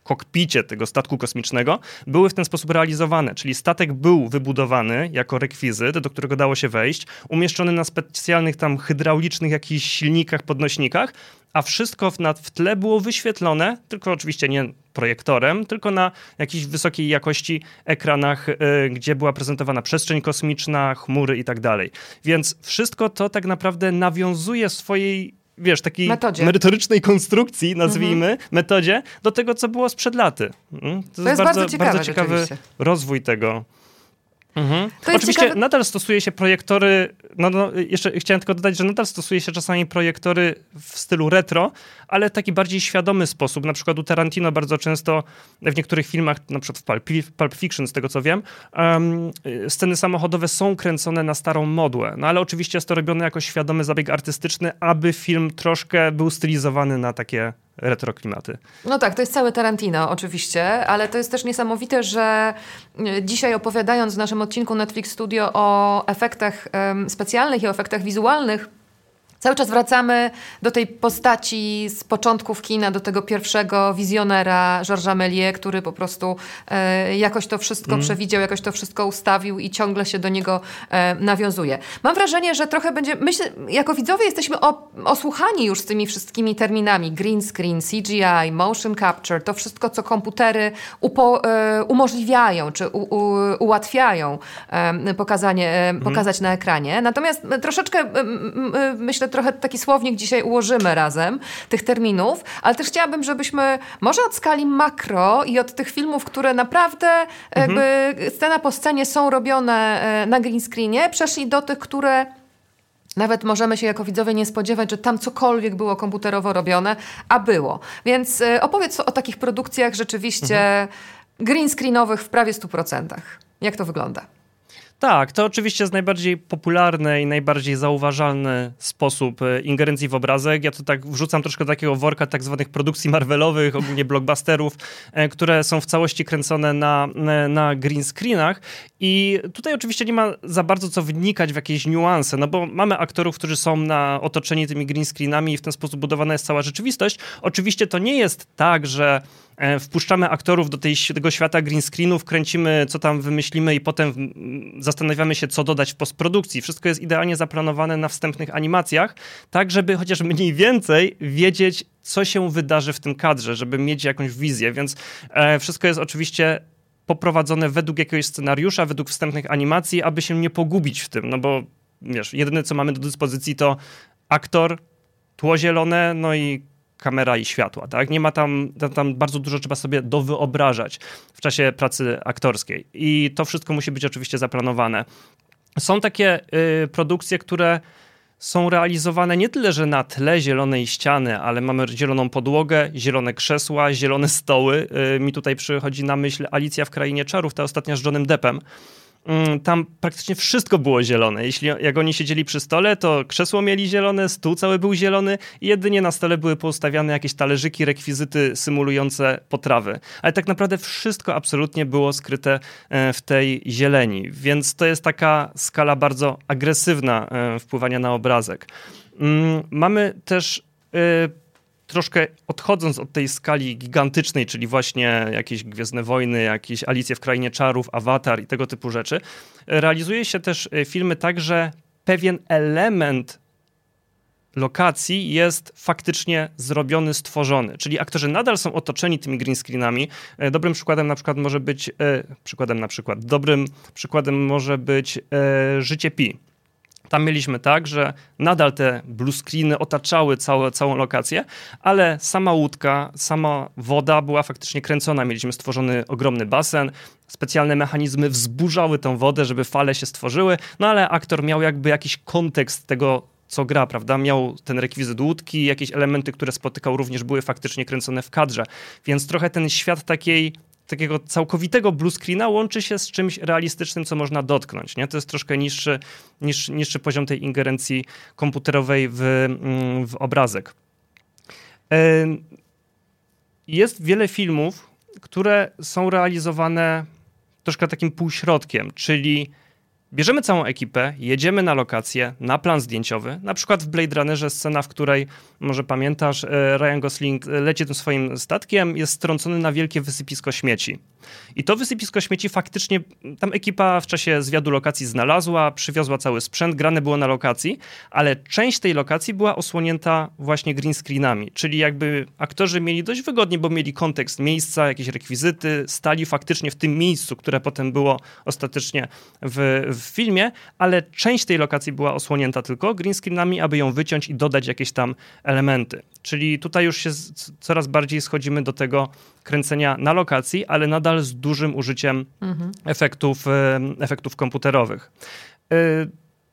kokpicie tego statku kosmicznego były w ten sposób realizowane, czyli statek był wybudowany jako rekwizyt, do którego dało się wejść, umieszczony na specjalnych tam hydraulicznych jakichś silnikach, podnośnikach, a wszystko w, w tle było wyświetlone, tylko oczywiście nie projektorem, tylko na jakiejś wysokiej jakości ekranach, y, gdzie była prezentowana przestrzeń kosmiczna, chmury i tak dalej. Więc wszystko to tak naprawdę nawiązuje swojej wiesz, takiej metodzie. merytorycznej konstrukcji, nazwijmy, mhm. metodzie, do tego, co było sprzed laty. Mm? To, to, jest, jest bardzo, bardzo ciekawy, bardzo ciekawy rozwój tego. Mhm. Oczywiście ciekawe... nadal stosuje się projektory, no, no, jeszcze chciałem tylko dodać, że nadal stosuje się czasami projektory w stylu retro, ale w taki bardziej świadomy sposób. Na przykład u Tarantino bardzo często w niektórych filmach, na przykład w Pulp, Pulp Fiction, z tego co wiem, um, sceny samochodowe są kręcone na starą modłę. No ale oczywiście jest to robione jako świadomy zabieg artystyczny, aby film troszkę był stylizowany na takie retroklimaty. No tak, to jest całe Tarantino oczywiście, ale to jest też niesamowite, że e, dzisiaj opowiadając w naszym odcinku Netflix Studio o efektach um, specjalnych i o efektach wizualnych, Cały czas wracamy do tej postaci z początków kina, do tego pierwszego wizjonera Georgesa Méliès, który po prostu e, jakoś to wszystko mm. przewidział, jakoś to wszystko ustawił i ciągle się do niego e, nawiązuje. Mam wrażenie, że trochę będzie, myślę, jako widzowie jesteśmy o, osłuchani już z tymi wszystkimi terminami green screen, CGI, motion capture, to wszystko, co komputery upo, e, umożliwiają, czy u, u, ułatwiają e, pokazanie, mm. pokazać na ekranie. Natomiast troszeczkę myślę, trochę taki słownik dzisiaj ułożymy razem tych terminów, ale też chciałabym, żebyśmy może od skali makro i od tych filmów, które naprawdę jakby mhm. scena po scenie są robione e, na green screenie, przeszli do tych, które nawet możemy się jako widzowie nie spodziewać, że tam cokolwiek było komputerowo robione, a było. Więc e, opowiedz o takich produkcjach rzeczywiście mhm. green screenowych w prawie 100%. Jak to wygląda? Tak, to oczywiście jest najbardziej popularny i najbardziej zauważalny sposób e, ingerencji w obrazek. Ja to tak wrzucam troszkę takiego worka tak zwanych produkcji marvelowych, ogólnie blockbusterów, e, które są w całości kręcone na, e, na green screenach i tutaj oczywiście nie ma za bardzo co wnikać w jakieś niuanse, no bo mamy aktorów, którzy są na, otoczeni tymi green screenami i w ten sposób budowana jest cała rzeczywistość. Oczywiście to nie jest tak, że wpuszczamy aktorów do tej, tego świata green screenów, kręcimy, co tam wymyślimy i potem zastanawiamy się, co dodać w postprodukcji. Wszystko jest idealnie zaplanowane na wstępnych animacjach, tak żeby chociaż mniej więcej wiedzieć, co się wydarzy w tym kadrze, żeby mieć jakąś wizję, więc e, wszystko jest oczywiście poprowadzone według jakiegoś scenariusza, według wstępnych animacji, aby się nie pogubić w tym, no bo wiesz, jedyne co mamy do dyspozycji to aktor, tło zielone, no i kamera i światła, tak? Nie ma tam, tam, tam, bardzo dużo trzeba sobie dowyobrażać w czasie pracy aktorskiej i to wszystko musi być oczywiście zaplanowane. Są takie y, produkcje, które są realizowane nie tyle, że na tle zielonej ściany, ale mamy zieloną podłogę, zielone krzesła, zielone stoły. Y, mi tutaj przychodzi na myśl Alicja w Krainie Czarów, ta ostatnia z Johnem Deppem, tam praktycznie wszystko było zielone. Jeśli jak oni siedzieli przy stole, to krzesło mieli zielone, stół cały był zielony i jedynie na stole były poustawiane jakieś talerzyki, rekwizyty symulujące potrawy. Ale tak naprawdę wszystko absolutnie było skryte e, w tej zieleni, więc to jest taka skala bardzo agresywna e, wpływania na obrazek. Mm, mamy też e, troszkę odchodząc od tej skali gigantycznej, czyli właśnie jakieś Gwiezdne Wojny, jakieś Alicje w Krainie Czarów, Avatar i tego typu rzeczy, realizuje się też e, filmy tak, że pewien element lokacji jest faktycznie zrobiony, stworzony. Czyli aktorzy nadal są otoczeni tymi green screenami. E, dobrym przykładem na przykład może być, e, przykładem na przykład, dobrym przykładem może być Życie Pi tam mieliśmy tak, że nadal te blue screeny otaczały całe, całą lokację, ale sama łódka, sama woda była faktycznie kręcona. Mieliśmy stworzony ogromny basen, specjalne mechanizmy wzburzały tą wodę, żeby fale się stworzyły, no ale aktor miał jakby jakiś kontekst tego, co gra, prawda? Miał ten rekwizyt łódki, jakieś elementy, które spotykał również były faktycznie kręcone w kadrze. Więc trochę ten świat takiej takiego całkowitego blue screena łączy się z czymś realistycznym, co można dotknąć. Nie? To jest troszkę niższy, niż, niższy poziom tej ingerencji komputerowej w, mm, w obrazek. Jest wiele filmów, które są realizowane troszkę takim półśrodkiem, czyli Bierzemy całą ekipę, jedziemy na lokację, na plan zdjęciowy. Na przykład w Blade Runnerze scena, w której, może pamiętasz, e, Ryan Gosling leci tym swoim statkiem, jest strącony na wielkie wysypisko śmieci. I to wysypisko śmieci faktycznie tam ekipa w czasie zwiadu lokacji znalazła, przywiozła cały sprzęt, grane było na lokacji, ale część tej lokacji była osłonięta właśnie green screenami, czyli jakby aktorzy mieli dość wygodnie, bo mieli kontekst miejsca, jakieś rekwizyty, stali faktycznie w tym miejscu, które potem było ostatecznie w, w filmie, ale część tej lokacji była osłonięta tylko green screenami, aby ją wyciąć i dodać jakieś tam elementy. Czyli tutaj już się coraz bardziej schodzimy do tego kręcenia na lokacji, ale nadal z dużym użyciem mhm. efektów, efektów komputerowych. E,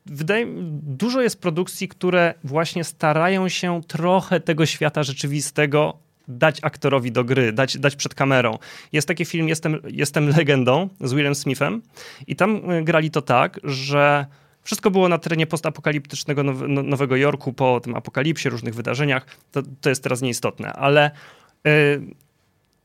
wydaje dużo jest produkcji, które właśnie starają się trochę tego świata rzeczywistego dać aktorowi do gry, dać, dać przed kamerą. Jest taki film Jestem, Jestem legendą z Willem Smithem i tam e, grali to tak, że wszystko było na terenie postapokaliptycznego no, Nowego Jorku po tym apokalipsie, różnych wydarzeniach. To, to jest teraz nieistotne, ale y,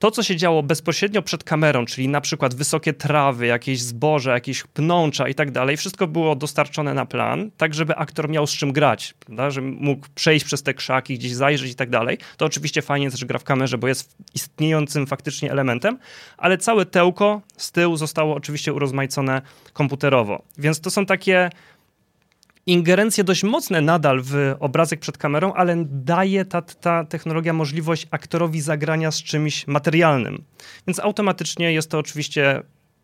to, co się działo bezpośrednio przed kamerą, czyli na przykład wysokie trawy, jakieś zboże, jakieś pnącza i tak dalej, wszystko było dostarczone na plan, tak żeby aktor miał z czym grać, prawda? żeby mógł przejść przez te krzaki, gdzieś zajrzeć i tak dalej. To oczywiście fajnie że gra w kamerze, bo jest istniejącym faktycznie elementem, ale całe tełko z tyłu zostało oczywiście urozmaicone komputerowo. Więc to są takie ingerencje dość mocne nadal w obrazek przed kamerą, ale daje ta, ta technologia możliwość aktorowi zagrania z czymś materialnym. Więc automatycznie jest to oczywiście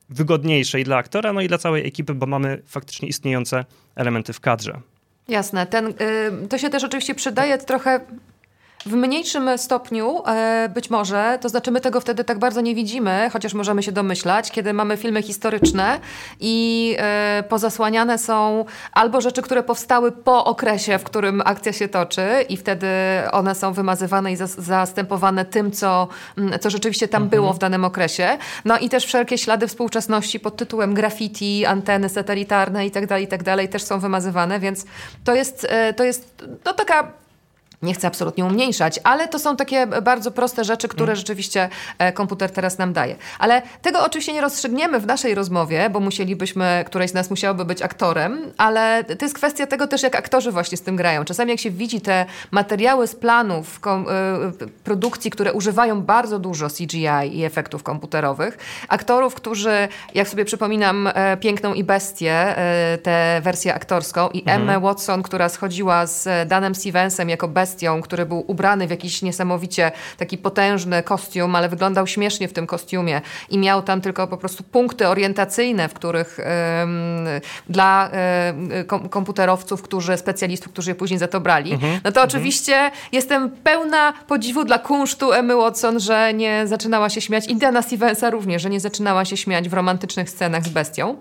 wygodniejsze i dla aktora, no i dla całej ekipy, bo mamy faktycznie istniejące elementy w kadrze. Jasne. Ten, y, to się też oczywiście przydaje trochę W mniejszym stopniu e, być może, to znaczy my tego wtedy tak bardzo nie widzimy, chociaż możemy się domyślać, kiedy mamy filmy historyczne i e, pozasłaniane są albo rzeczy, które powstały po okresie, w którym akcja się toczy i wtedy one są wymazywane i zastępowane tym, co, mm, co rzeczywiście tam mhm. było w danym okresie. No i też wszelkie ślady współczesności pod tytułem graffiti, anteny satelitarne itd., tak itd. Tak też są wymazywane, więc to jest, e, to jest no, taka nie chcę absolutnie umniejszać, ale to są takie bardzo proste rzeczy, które mm. rzeczywiście e, komputer teraz nam daje. Ale tego oczywiście nie rozstrzygniemy w naszej rozmowie, bo musielibyśmy, któreś z nas musiałoby być aktorem, ale to jest kwestia tego też, jak aktorzy właśnie z tym grają. Czasami jak się widzi te materiały z planów e, produkcji, które używają bardzo dużo CGI i efektów komputerowych, aktorów, którzy, jak sobie przypominam, e, Piękną i Bestię, tę wersję aktorską i mhm. Emma Watson, która schodziła z Danem Stevensem jako bestię bestią, który był ubrany w jakiś niesamowicie taki potężny kostium, ale wyglądał śmiesznie w tym kostiumie i miał tam tylko po prostu punkty orientacyjne, w których dla kom komputerowców, którzy, specjalistów, którzy je później za to brali. Mhm. No to mhm. oczywiście jestem pełna podziwu dla kunsztu Emmy Watson, że nie zaczynała się śmiać, i Dana Stevensa również, że nie zaczynała się śmiać w romantycznych scenach z bestią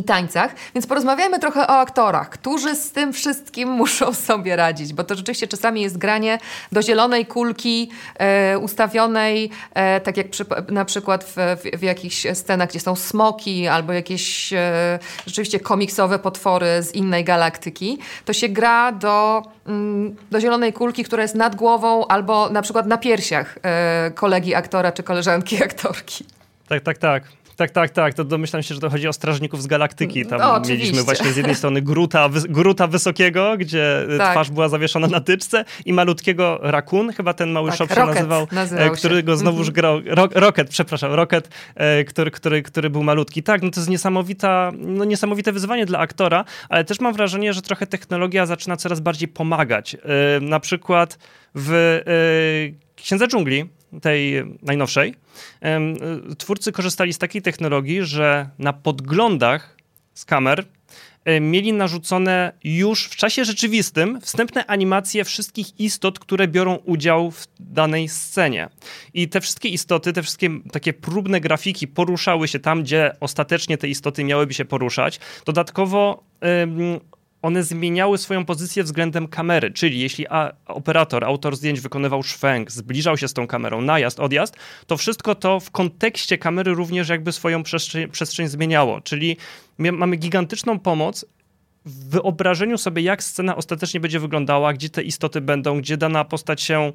i tańcach, więc porozmawiajmy trochę o aktorach, którzy z tym wszystkim <laughs> muszą sobie radzić, bo to rzeczywiście czasami jest granie do zielonej kulki e, ustawionej, e, tak jak przy, na przykład w, w, w, jakichś scenach, gdzie są smoki albo jakieś e, rzeczywiście komiksowe potwory z innej galaktyki, to się gra do, mm, do zielonej kulki, która jest nad głową albo na przykład na piersiach e, kolegi aktora czy koleżanki <laughs> aktorki. Tak, tak, tak. Tak, tak, tak. To domyślam się, że to chodzi o strażników z galaktyki. Tam no, mieliśmy właśnie z jednej <laughs> strony Gruta, Gruta Wysokiego, gdzie tak. twarz była zawieszona na tyczce i malutkiego Rakun, chyba ten mały tak, shop się nazywał, nazywał e, którego znowuż mhm. grał, Ro, Rocket, przepraszam, Rocket, e, który, który, który był malutki. Tak, no to jest niesamowita, no niesamowite wyzwanie dla aktora, ale też mam wrażenie, że trochę technologia zaczyna coraz bardziej pomagać. E, na przykład w Księdze Dżungli, tej najnowszej, twórcy korzystali z takiej technologii, że na podglądach z kamer mieli narzucone już w czasie rzeczywistym wstępne animacje wszystkich istot, które biorą udział w danej scenie. I te wszystkie istoty, te wszystkie takie próbne grafiki poruszały się tam, gdzie ostatecznie te istoty miałyby się poruszać. Dodatkowo one zmieniały swoją pozycję względem kamery, czyli jeśli a, operator, autor zdjęć wykonywał szwęk, zbliżał się z tą kamerą, najazd, odjazd, to wszystko to w kontekście kamery również jakby swoją przestrzeń, przestrzeń zmieniało, czyli mamy gigantyczną pomoc w wyobrażeniu sobie, jak scena ostatecznie będzie wyglądała, gdzie te istoty będą, gdzie dana postać się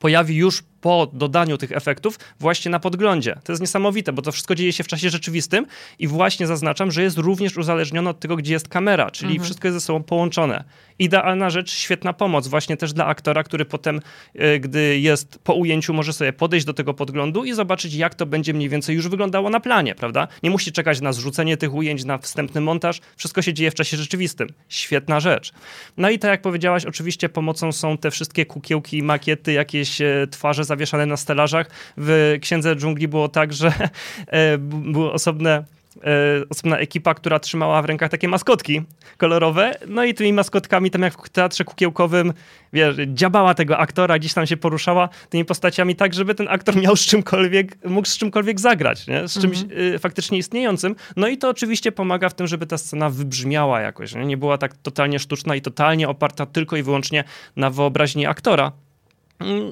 pojawi już po dodaniu tych efektów właśnie na podglądzie. To jest niesamowite, bo to wszystko dzieje się w czasie rzeczywistym i właśnie zaznaczam, że jest również uzależnione od tego, gdzie jest kamera, czyli mhm. wszystko jest ze sobą połączone. Idealna rzecz, świetna pomoc właśnie też dla aktora, który potem, e, gdy jest po ujęciu, może sobie podejść do tego podglądu i zobaczyć, jak to będzie mniej więcej już wyglądało na planie, prawda? Nie musi czekać na zrzucenie tych ujęć, na wstępny montaż. Wszystko się dzieje w czasie rzeczywistym. Świetna rzecz. No i tak jak powiedziałaś, oczywiście pomocą są te wszystkie kukiełki, makiety, jakieś e, twarze zawieszane na stelażach. W Księdze Dżungli było tak, że <laughs> e, były osobne e, osobna ekipa, która trzymała w rękach takie maskotki kolorowe, no i tymi maskotkami tam jak w teatrze kukiełkowym, wiesz, dziabała tego aktora, gdzieś tam się poruszała tymi postaciami tak, żeby ten aktor miał z czymkolwiek, mógł z czymkolwiek zagrać, nie? z czymś mhm. y, faktycznie istniejącym. No i to oczywiście pomaga w tym, żeby ta scena wybrzmiała jakoś, nie? nie była tak totalnie sztuczna i totalnie oparta tylko i wyłącznie na wyobraźni aktora,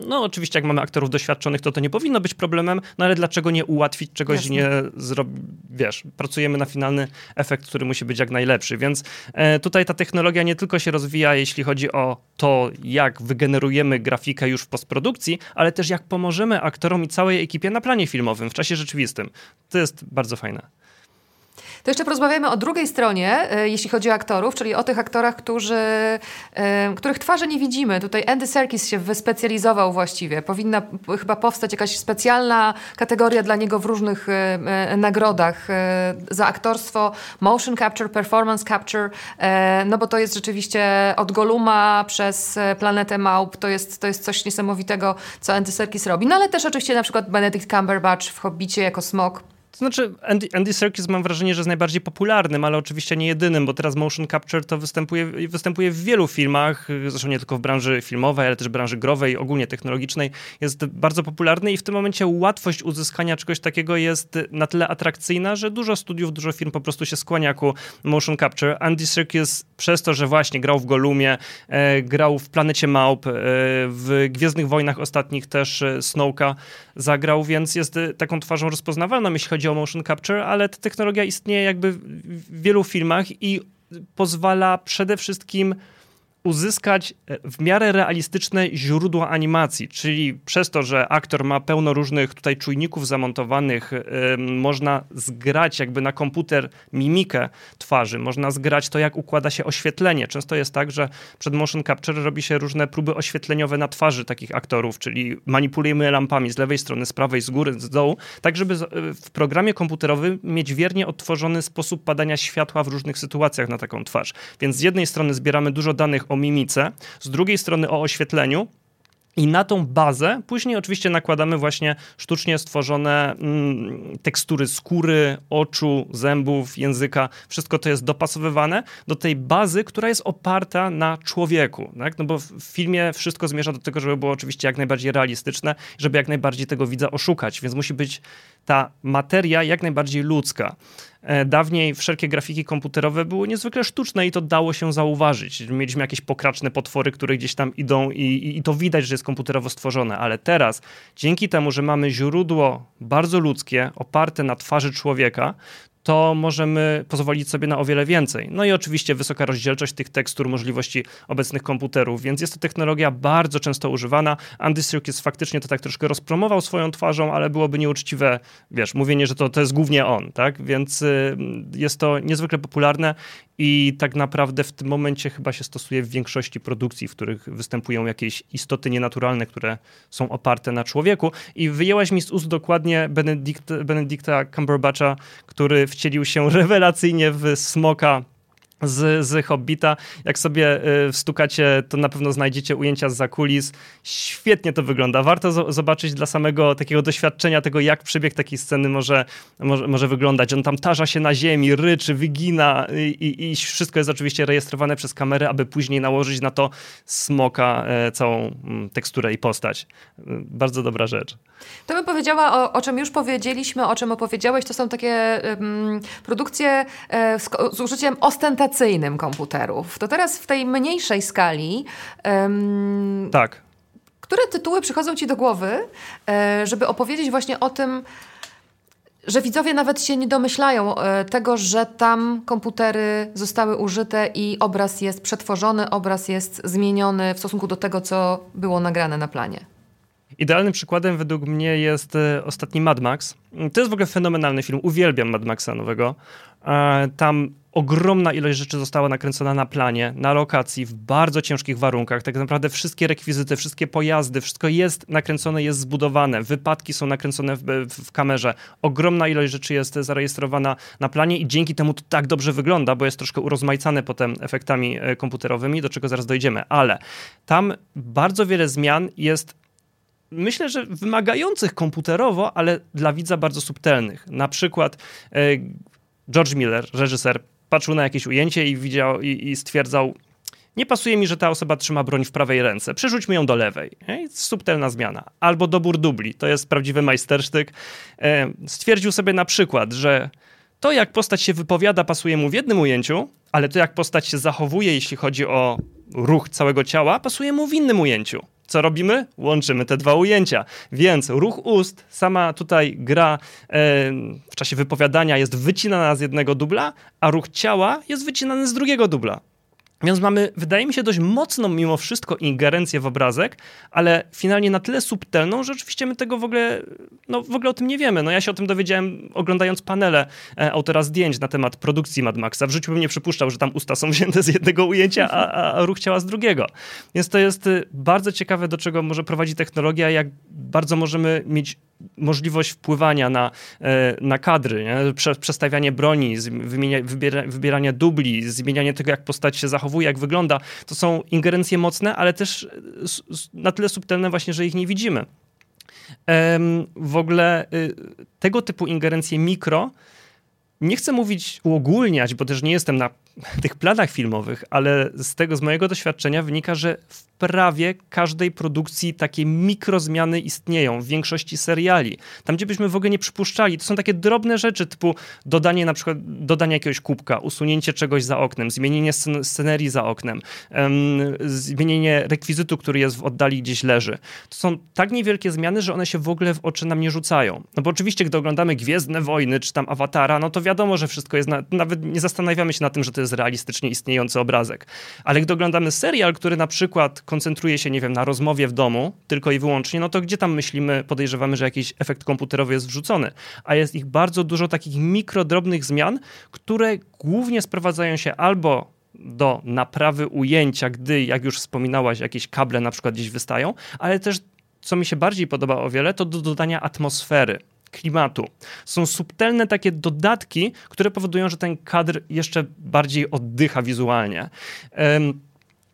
no, oczywiście, jak mamy aktorów doświadczonych, to to nie powinno być problemem, no ale dlaczego nie ułatwić czegoś, Jasne. nie zrobić, wiesz, pracujemy na finalny efekt, który musi być jak najlepszy, więc e, tutaj ta technologia nie tylko się rozwija, jeśli chodzi o to, jak wygenerujemy grafikę już w postprodukcji, ale też jak pomożemy aktorom i całej ekipie na planie filmowym w czasie rzeczywistym. To jest bardzo fajne. To jeszcze porozmawiamy o drugiej stronie, e, jeśli chodzi o aktorów, czyli o tych aktorach, którzy, e, których twarze nie widzimy. Tutaj Andy Serkis się wyspecjalizował właściwie. Powinna chyba powstać jakaś specjalna kategoria dla niego w różnych e, nagrodach za aktorstwo, motion capture, performance capture, no bo to jest rzeczywiście od Goluma przez Planetę Małp, to jest, to jest coś niesamowitego, co Andy Serkis robi. No ale też oczywiście na przykład Benedict Cumberbatch w Hobbicie jako smok To znaczy, Andy, Andy Serkis mam wrażenie, że jest najbardziej popularnym, ale oczywiście nie jedynym, bo teraz motion capture to występuje, występuje w wielu filmach, zresztą nie tylko w branży filmowej, ale też branży growej, ogólnie technologicznej. Jest bardzo popularny i w tym momencie łatwość uzyskania czegoś takiego jest na tyle atrakcyjna, że dużo studiów, dużo firm po prostu się skłania ku motion capture. Andy Serkis przez to, że właśnie grał w Golumie, e, grał w Planecie Małp, e, w Gwiezdnych Wojnach ostatnich też e, Snowka zagrał, więc jest e, taką twarzą rozpoznawalną, jeśli chodzi o motion capture, ale ta technologia istnieje jakby w wielu filmach i pozwala przede wszystkim uzyskać e, w miarę realistyczne źródła animacji, czyli przez to, że aktor ma pełno różnych tutaj czujników zamontowanych, yy, można zgrać jakby na komputer mimikę twarzy, można zgrać to, jak układa się oświetlenie. Często jest tak, że przed motion capture robi się różne próby oświetleniowe na twarzy takich aktorów, czyli manipulujemy lampami z lewej strony, z prawej, z góry, z dołu, tak żeby w programie komputerowym mieć wiernie odtworzony sposób padania światła w różnych sytuacjach na taką twarz. Więc z jednej strony zbieramy dużo danych o mimice, z drugiej strony o oświetleniu, i na tą bazę później oczywiście nakładamy właśnie sztucznie stworzone mm, tekstury skóry, oczu, zębów, języka. Wszystko to jest dopasowywane do tej bazy, która jest oparta na człowieku. Tak? No bo w filmie wszystko zmierza do tego, żeby było oczywiście jak najbardziej realistyczne, żeby jak najbardziej tego widza oszukać, więc musi być ta materia jak najbardziej ludzka. E, dawniej wszelkie grafiki komputerowe były niezwykle sztuczne i to dało się zauważyć. Mieliśmy jakieś pokraczne potwory, które gdzieś tam idą i, i, i to widać, że jest komputerowo stworzone, ale teraz dzięki temu, że mamy źródło bardzo ludzkie, oparte na twarzy człowieka, to możemy pozwolić sobie na o wiele więcej. No i oczywiście wysoka rozdzielczość tych tekstur, możliwości obecnych komputerów, więc jest to technologia bardzo często używana. Andy Serkis faktycznie to tak troszkę rozpromował swoją twarzą, ale byłoby nieuczciwe, wiesz, mówienie, że to, to jest głównie on, tak? Więc y, jest to niezwykle popularne i tak naprawdę w tym momencie chyba się stosuje w większości produkcji, w których występują jakieś istoty nienaturalne, które są oparte na człowieku. I wyjęłaś mi z ust dokładnie Benedict, Benedicta Cumberbatcha, który wcielił się <laughs> rewelacyjnie w smoka z, z Hobbita. Jak sobie y, wstukacie, to na pewno znajdziecie ujęcia z zakulis. Świetnie to wygląda. Warto zobaczyć dla samego takiego doświadczenia tego, jak przebieg takiej sceny może, może, może wyglądać. On tam tarza się na ziemi, ryczy, wygina i, i, i wszystko jest oczywiście rejestrowane przez kamerę, aby później nałożyć na to smoka e, całą mm, teksturę i postać. Y, bardzo dobra rzecz. To bym powiedziała, o, o czym już powiedzieliśmy, o czym opowiedziałeś, to są takie produkcje e, z, z, użyciem komputerów. To teraz w tej mniejszej skali. Um, tak. Które tytuły przychodzą ci do głowy, e, żeby opowiedzieć właśnie o tym, że widzowie nawet się nie domyślają e, tego, że tam komputery zostały użyte i obraz jest przetworzony, obraz jest zmieniony w stosunku do tego, co było nagrane na planie. Idealnym przykładem według mnie jest e, ostatni Mad Max. To jest w ogóle fenomenalny film. Uwielbiam Mad Maxa nowego. Tam ogromna ilość rzeczy została nakręcona na planie, na lokacji, w bardzo ciężkich warunkach. Tak naprawdę wszystkie rekwizyty, wszystkie pojazdy, wszystko jest nakręcone, jest zbudowane. Wypadki są nakręcone w, w, kamerze. Ogromna ilość rzeczy jest zarejestrowana na planie i dzięki temu to tak dobrze wygląda, bo jest troszkę urozmaicane potem efektami e, komputerowymi, do czego zaraz dojdziemy. Ale tam bardzo wiele zmian jest myślę, że wymagających komputerowo, ale dla widza bardzo subtelnych. Na przykład e, George Miller, reżyser, patrzył na jakieś ujęcie i widział i, i stwierdzał, nie pasuje mi, że ta osoba trzyma broń w prawej ręce. Przerzućmy ją do lewej. Subtelna zmiana. Albo dobór dubli. To jest prawdziwy majstersztyk. E, stwierdził sobie na przykład, że to, jak postać się wypowiada, pasuje mu w jednym ujęciu, ale to, jak postać się zachowuje, jeśli chodzi o ruch całego ciała, pasuje mu w innym ujęciu. Co robimy? Łączymy te dwa ujęcia. Więc ruch ust, sama tutaj gra e, w czasie wypowiadania jest wycinana z jednego dubla, a ruch ciała jest wycinany z drugiego dubla. Więc mamy, wydaje mi się, dość mocną mimo wszystko ingerencję w obrazek, ale finalnie na tyle subtelną, że oczywiście my tego w ogóle, no w ogóle o tym nie wiemy. No ja się o tym dowiedziałem oglądając panele e, autora zdjęć na temat produkcji Mad Maxa. W życiu bym nie przypuszczał, że tam usta są <laughs> wzięte z jednego ujęcia, a, a ruch ciała z drugiego. Więc to jest y, bardzo ciekawe, do czego może prowadzić technologia, jak bardzo możemy mieć możliwość wpływania na, e, na kadry, nie? przestawianie broni, wybieranie dubli, zmienianie tego, jak postać się zachowuje, jak wygląda. To są ingerencje mocne, ale też na tyle subtelne właśnie, że ich nie widzimy. W ogóle y, tego typu ingerencje mikro nie chcę mówić uogólniać, bo też nie jestem na <laughs> tych planach filmowych, ale z tego, z mojego doświadczenia wynika, że w prawie każdej produkcji takie mikrozmiany istnieją, w większości seriali. Tam, gdzie byśmy w ogóle nie przypuszczali, to są takie drobne rzeczy, typu dodanie na przykład, dodanie jakiegoś kubka, usunięcie czegoś za oknem, zmienienie scen scenerii za oknem, um, zmienienie rekwizytu, który jest w oddali gdzieś leży. To są tak niewielkie zmiany, że one się w ogóle w oczy nam nie rzucają. No bo oczywiście, gdy oglądamy Gwiezdne Wojny, czy tam Awatara, no to wiadomo, że wszystko jest, na, nawet nie zastanawiamy się na tym, że to jest realistycznie istniejący obrazek. Ale gdy oglądamy serial, który na przykład koncentruje się, nie wiem, na rozmowie w domu tylko i wyłącznie, no to gdzie tam myślimy, podejrzewamy, że jakiś efekt komputerowy jest wrzucony. A jest ich bardzo dużo takich mikrodrobnych zmian, które głównie sprowadzają się albo do naprawy ujęcia, gdy, jak już wspominałaś, jakieś kable na przykład gdzieś wystają, ale też, co mi się bardziej podoba o wiele, to do dodania atmosfery klimatu. Są subtelne takie dodatki, które powodują, że ten kadr jeszcze bardziej oddycha wizualnie.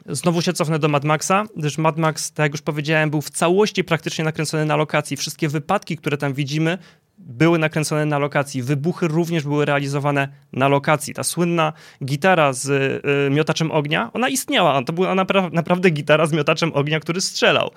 Znowu się cofnę do Mad Maxa, gdyż Mad Max, tak jak już powiedziałem, był w całości praktycznie nakręcony na lokacji. Wszystkie wypadki, które tam widzimy, były nakręcone na lokacji. Wybuchy również były realizowane na lokacji. Ta słynna gitara z y, miotaczem ognia, ona istniała. To była napra naprawdę gitara z miotaczem ognia, który strzelał.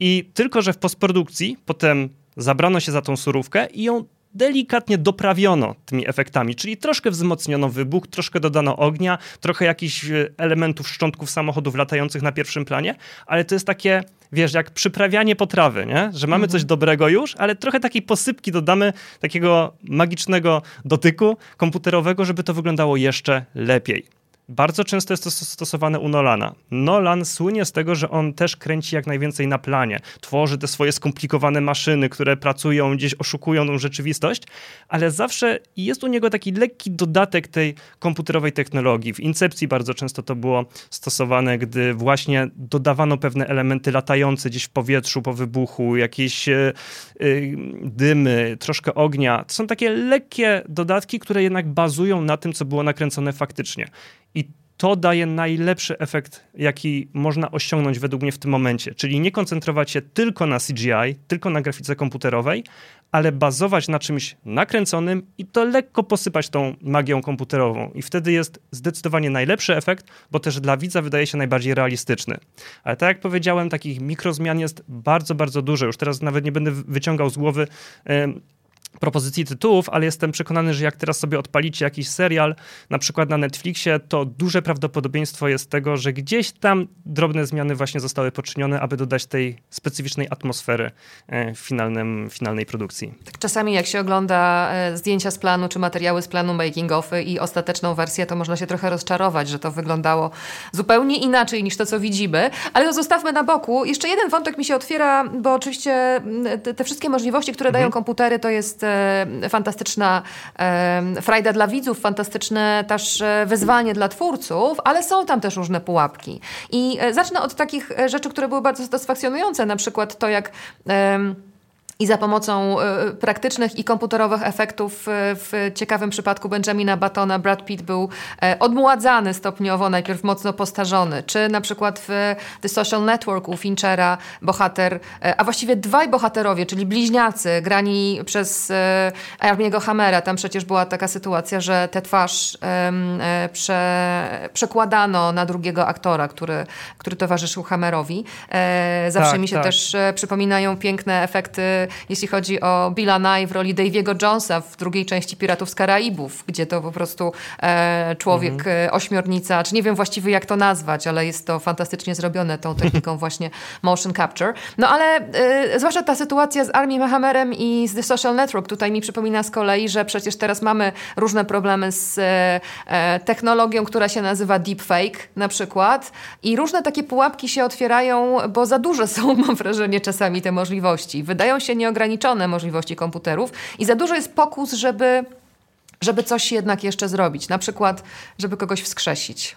I tylko, że w postprodukcji potem zabrano się za tą surówkę i ją delikatnie doprawiono tymi efektami, czyli troszkę wzmocniono wybuch, troszkę dodano ognia, trochę jakichś e, elementów szczątków samochodów latających na pierwszym planie, ale to jest takie, wiesz, jak przyprawianie potrawy, nie? że mamy mhm. coś dobrego już, ale trochę takiej posypki dodamy, takiego magicznego dotyku komputerowego, żeby to wyglądało jeszcze lepiej. Bardzo często jest to stosowane u Nolana. Nolan słynie z tego, że on też kręci jak najwięcej na planie. Tworzy te swoje skomplikowane maszyny, które pracują, gdzieś oszukują tą rzeczywistość, ale zawsze jest u niego taki lekki dodatek tej komputerowej technologii. W Incepcji bardzo często to było stosowane, gdy właśnie dodawano pewne elementy latające gdzieś w powietrzu po wybuchu, jakieś yy, dymy, troszkę ognia. To są takie lekkie dodatki, które jednak bazują na tym, co było nakręcone faktycznie. I to daje najlepszy efekt, jaki można osiągnąć według mnie w tym momencie. Czyli nie koncentrować się tylko na CGI, tylko na grafice komputerowej, ale bazować na czymś nakręconym i to lekko posypać tą magią komputerową. I wtedy jest zdecydowanie najlepszy efekt, bo też dla widza wydaje się najbardziej realistyczny. Ale tak jak powiedziałem, takich mikrozmian jest bardzo, bardzo dużo. Już teraz nawet nie będę wyciągał z głowy propozycji tytułów, ale jestem przekonany, że jak teraz sobie odpalicie jakiś serial, na przykład na Netflixie, to duże prawdopodobieństwo jest tego, że gdzieś tam drobne zmiany właśnie zostały poczynione, aby dodać tej specyficznej atmosfery e, w finalnym, finalnej produkcji. Tak czasami jak się ogląda e, zdjęcia z planu, czy materiały z planu making-offy i ostateczną wersję, to można się trochę rozczarować, że to wyglądało zupełnie inaczej niż to, co widzimy, ale to zostawmy na boku. Jeszcze jeden wątek mi się otwiera, bo oczywiście te, te wszystkie możliwości, które mhm. dają komputery, to jest E, fantastyczna e, frajda dla widzów, fantastyczne też e, wyzwanie dla twórców, ale są tam też różne pułapki. I zacznę od takich rzeczy, które były bardzo satysfakcjonujące, na przykład to, jak i za pomocą y, praktycznych i komputerowych efektów y, w ciekawym przypadku Benjamina Batona Brad Pitt był y, odmładzany stopniowo, najpierw mocno postarzony. Czy na przykład w The Social Network u Finchera bohater, a właściwie dwaj bohaterowie, czyli bliźniacy grani przez Armiego Hammera. Tam przecież była taka sytuacja, że tę twarz prze, przekładano na drugiego aktora, który, który towarzyszył Hammerowi. Zawsze tak, mi się tak. też przypominają piękne efekty jeśli chodzi o Billa Nye w roli Daviego Jonesa w drugiej części Piratów z Karaibów, gdzie to po prostu e, człowiek mhm. E, ośmiornica, czy nie wiem właściwie jak to nazwać, ale jest to fantastycznie zrobione tą techniką <laughs> właśnie motion capture. No ale e, zwłaszcza ta sytuacja z Armii Hammerem i z The Social Network tutaj mi przypomina z kolei, że przecież teraz mamy różne problemy z e, e technologią, która się nazywa deepfake na przykład i różne takie pułapki się otwierają, bo za duże są, <laughs> mam wrażenie, czasami te możliwości. Wydają się nieograniczone możliwości komputerów i za dużo jest pokus, żeby, żeby coś jednak jeszcze zrobić. Na przykład, żeby kogoś wskrzesić.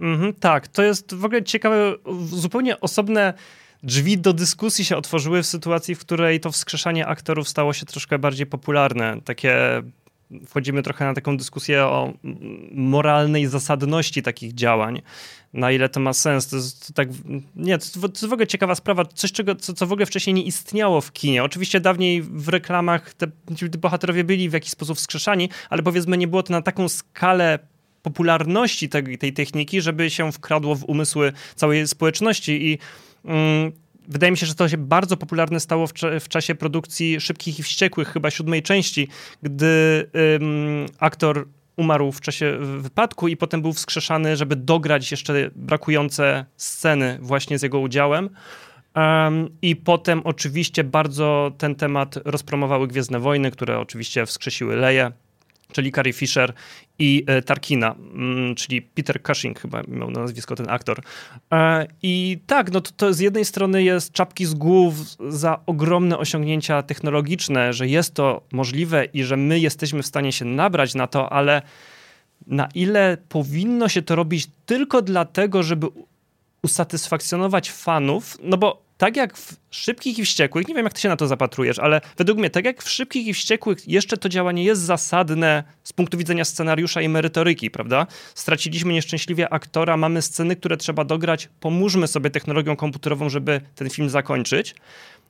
Mhm, tak, to jest w ogóle ciekawe, zupełnie osobne drzwi do dyskusji się otworzyły w sytuacji, w której to wskrzeszanie aktorów stało się troszkę bardziej popularne. Takie wchodzimy trochę na taką dyskusję o moralnej zasadności takich działań. Na ile to ma sens? To jest tak. Nie, to, to jest w ogóle ciekawa sprawa. Coś, czego, co, co w ogóle wcześniej nie istniało w kinie. Oczywiście dawniej w reklamach te, ci bohaterowie byli w jakiś sposób wskrzeszani, ale powiedzmy, nie było to na taką skalę popularności tej, tej techniki, żeby się wkradło w umysły całej społeczności i. Mm, wydaje mi się, że to się bardzo popularne stało w, w, czasie produkcji Szybkich i Wściekłych, chyba siódmej części, gdy ym, aktor umarł w czasie wypadku i potem był wskrzeszany, żeby dograć jeszcze brakujące sceny właśnie z jego udziałem. Um, I potem oczywiście bardzo ten temat rozpromowały Gwiezdne Wojny, które oczywiście wskrzesiły Leję czyli Carrie Fisher i e, Tarkina, mm, czyli Peter Cushing chyba miał na nazwisko ten aktor. E, I tak, no to, to z jednej strony jest czapki z głów za ogromne osiągnięcia technologiczne, że jest to możliwe i że my jesteśmy w stanie się nabrać na to, ale na ile powinno się to robić tylko dlatego, żeby usatysfakcjonować fanów, no bo tak jak w Szybkich i Wściekłych, nie wiem jak ty się na to zapatrujesz, ale według mnie, tak jak w Szybkich i Wściekłych jeszcze to działanie jest zasadne z punktu widzenia scenariusza i merytoryki, prawda? Straciliśmy nieszczęśliwie aktora, mamy sceny, które trzeba dograć, pomóżmy sobie technologią komputerową, żeby ten film zakończyć.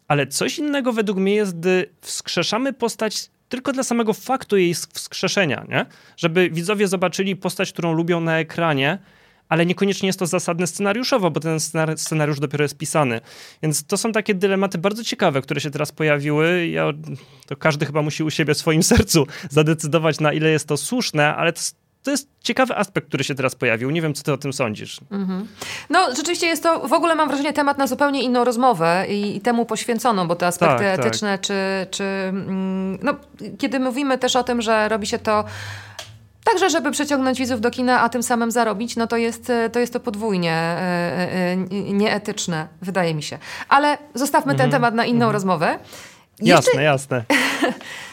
Ale coś innego według mnie jest, gdy wskrzeszamy postać tylko dla samego faktu jej wskrzeszenia, nie? Żeby widzowie zobaczyli postać, którą lubią na ekranie, ale niekoniecznie jest to zasadne scenariuszowo, bo ten scenariusz dopiero jest pisany. Więc to są takie dylematy bardzo ciekawe, które się teraz pojawiły. Ja, to każdy chyba musi u siebie w swoim <laughs> sercu zadecydować, na ile jest to słuszne, ale to, to jest ciekawy aspekt, który się teraz pojawił. Nie wiem, co ty o tym sądzisz. Mm-hmm. No, rzeczywiście jest to, w ogóle mam wrażenie, temat na zupełnie inną rozmowę i, i temu poświęconą, bo te aspekty tak, tak. etyczne, tak. czy, czy mm, no, kiedy mówimy też o tym, że robi się to Także, żeby przyciągnąć widzów do kina, a tym samym zarobić, no to jest to, jest to podwójnie e, e, nieetyczne, wydaje mi się. Ale zostawmy ten mhm. temat na inną mhm. rozmowę. Jasne, jasne. <laughs>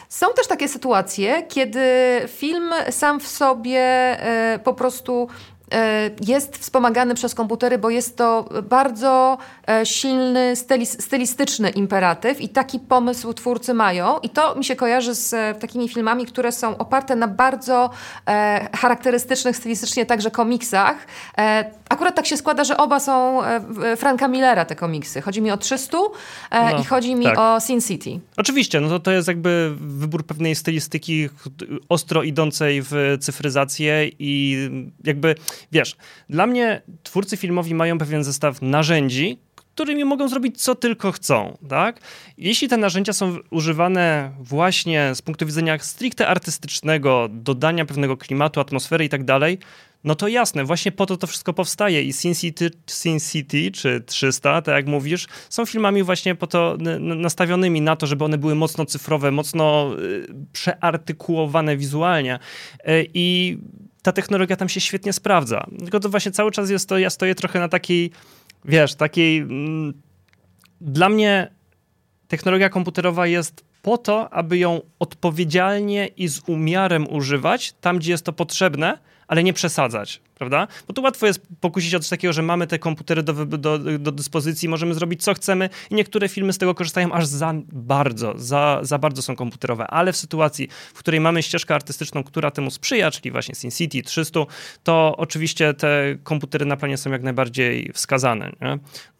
Są też takie sytuacje, kiedy film sam w sobie e, po prostu E, jest wspomagany przez komputery, bo jest to bardzo e, silny, stylistyczny imperatyw i taki pomysł twórcy mają. I to mi się kojarzy z e, takimi filmami, które są oparte na bardzo charakterystycznych stylistycznie także komiksach. Akurat tak się składa, że oba są Franka Millera, te komiksy. Chodzi mi o 300 no, i chodzi mi tak. o Sin City. Oczywiście, no to, to jest jakby wybór pewnej stylistyki ostro idącej w cyfryzację i jakby wiesz, dla mnie twórcy filmowi mają pewien zestaw narzędzi, którymi mogą zrobić co tylko chcą, tak? Jeśli te narzędzia są używane właśnie z punktu widzenia stricte artystycznego, dodania pewnego klimatu, atmosfery i tak dalej, no to jasne, właśnie po to to wszystko powstaje i Sin City, Sin City czy 300, tak jak mówisz, są filmami właśnie po to nastawionymi na to, żeby one były mocno cyfrowe, mocno y, przeartykułowane wizualnie y, i ta technologia tam się świetnie sprawdza. Tylko to właśnie cały czas jest to, ja stoję trochę na takiej, wiesz, takiej... Mm, dla mnie technologia komputerowa jest po to, aby ją odpowiedzialnie i z umiarem używać tam, gdzie jest to potrzebne, ale nie przesadzać, prawda? Bo tu łatwo jest pokusić o coś takiego, że mamy te komputery do, do, do dyspozycji, możemy zrobić co chcemy i niektóre filmy z tego korzystają aż za bardzo, za, za bardzo są komputerowe, ale w sytuacji, w której mamy ścieżkę artystyczną, która temu sprzyja, czyli właśnie Sin City 300, to oczywiście te komputery na planie są jak najbardziej wskazane. Nie?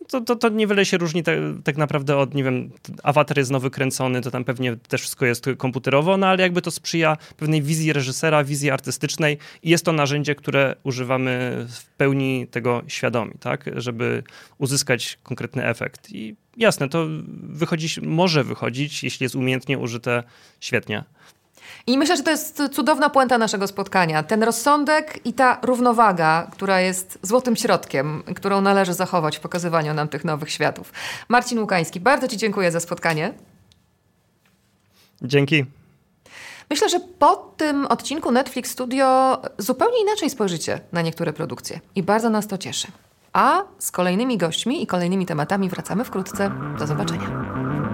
To, to, to niewiele się różni te, tak naprawdę od, nie wiem, awatar jest nowy kręcony, to tam pewnie też wszystko jest komputerowo, no ale jakby to sprzyja pewnej wizji reżysera, wizji artystycznej i jest to narzędzie, które używamy w pełni tego świadomi, tak, żeby uzyskać konkretny efekt. I jasne, to wychodzi, może wychodzić, jeśli jest umiejętnie użyte, świetnie. I myślę, że to jest cudowna puenta naszego spotkania. Ten rozsądek i ta równowaga, która jest złotym środkiem, którą należy zachować w pokazywaniu nam tych nowych światów. Marcin Łukański, bardzo Ci dziękuję za spotkanie. Dzięki. Myślę, że po tym odcinku Netflix Studio zupełnie inaczej spojrzycie na niektóre produkcje i bardzo nas to cieszy. A z kolejnymi gośćmi i kolejnymi tematami wracamy wkrótce. Do zobaczenia.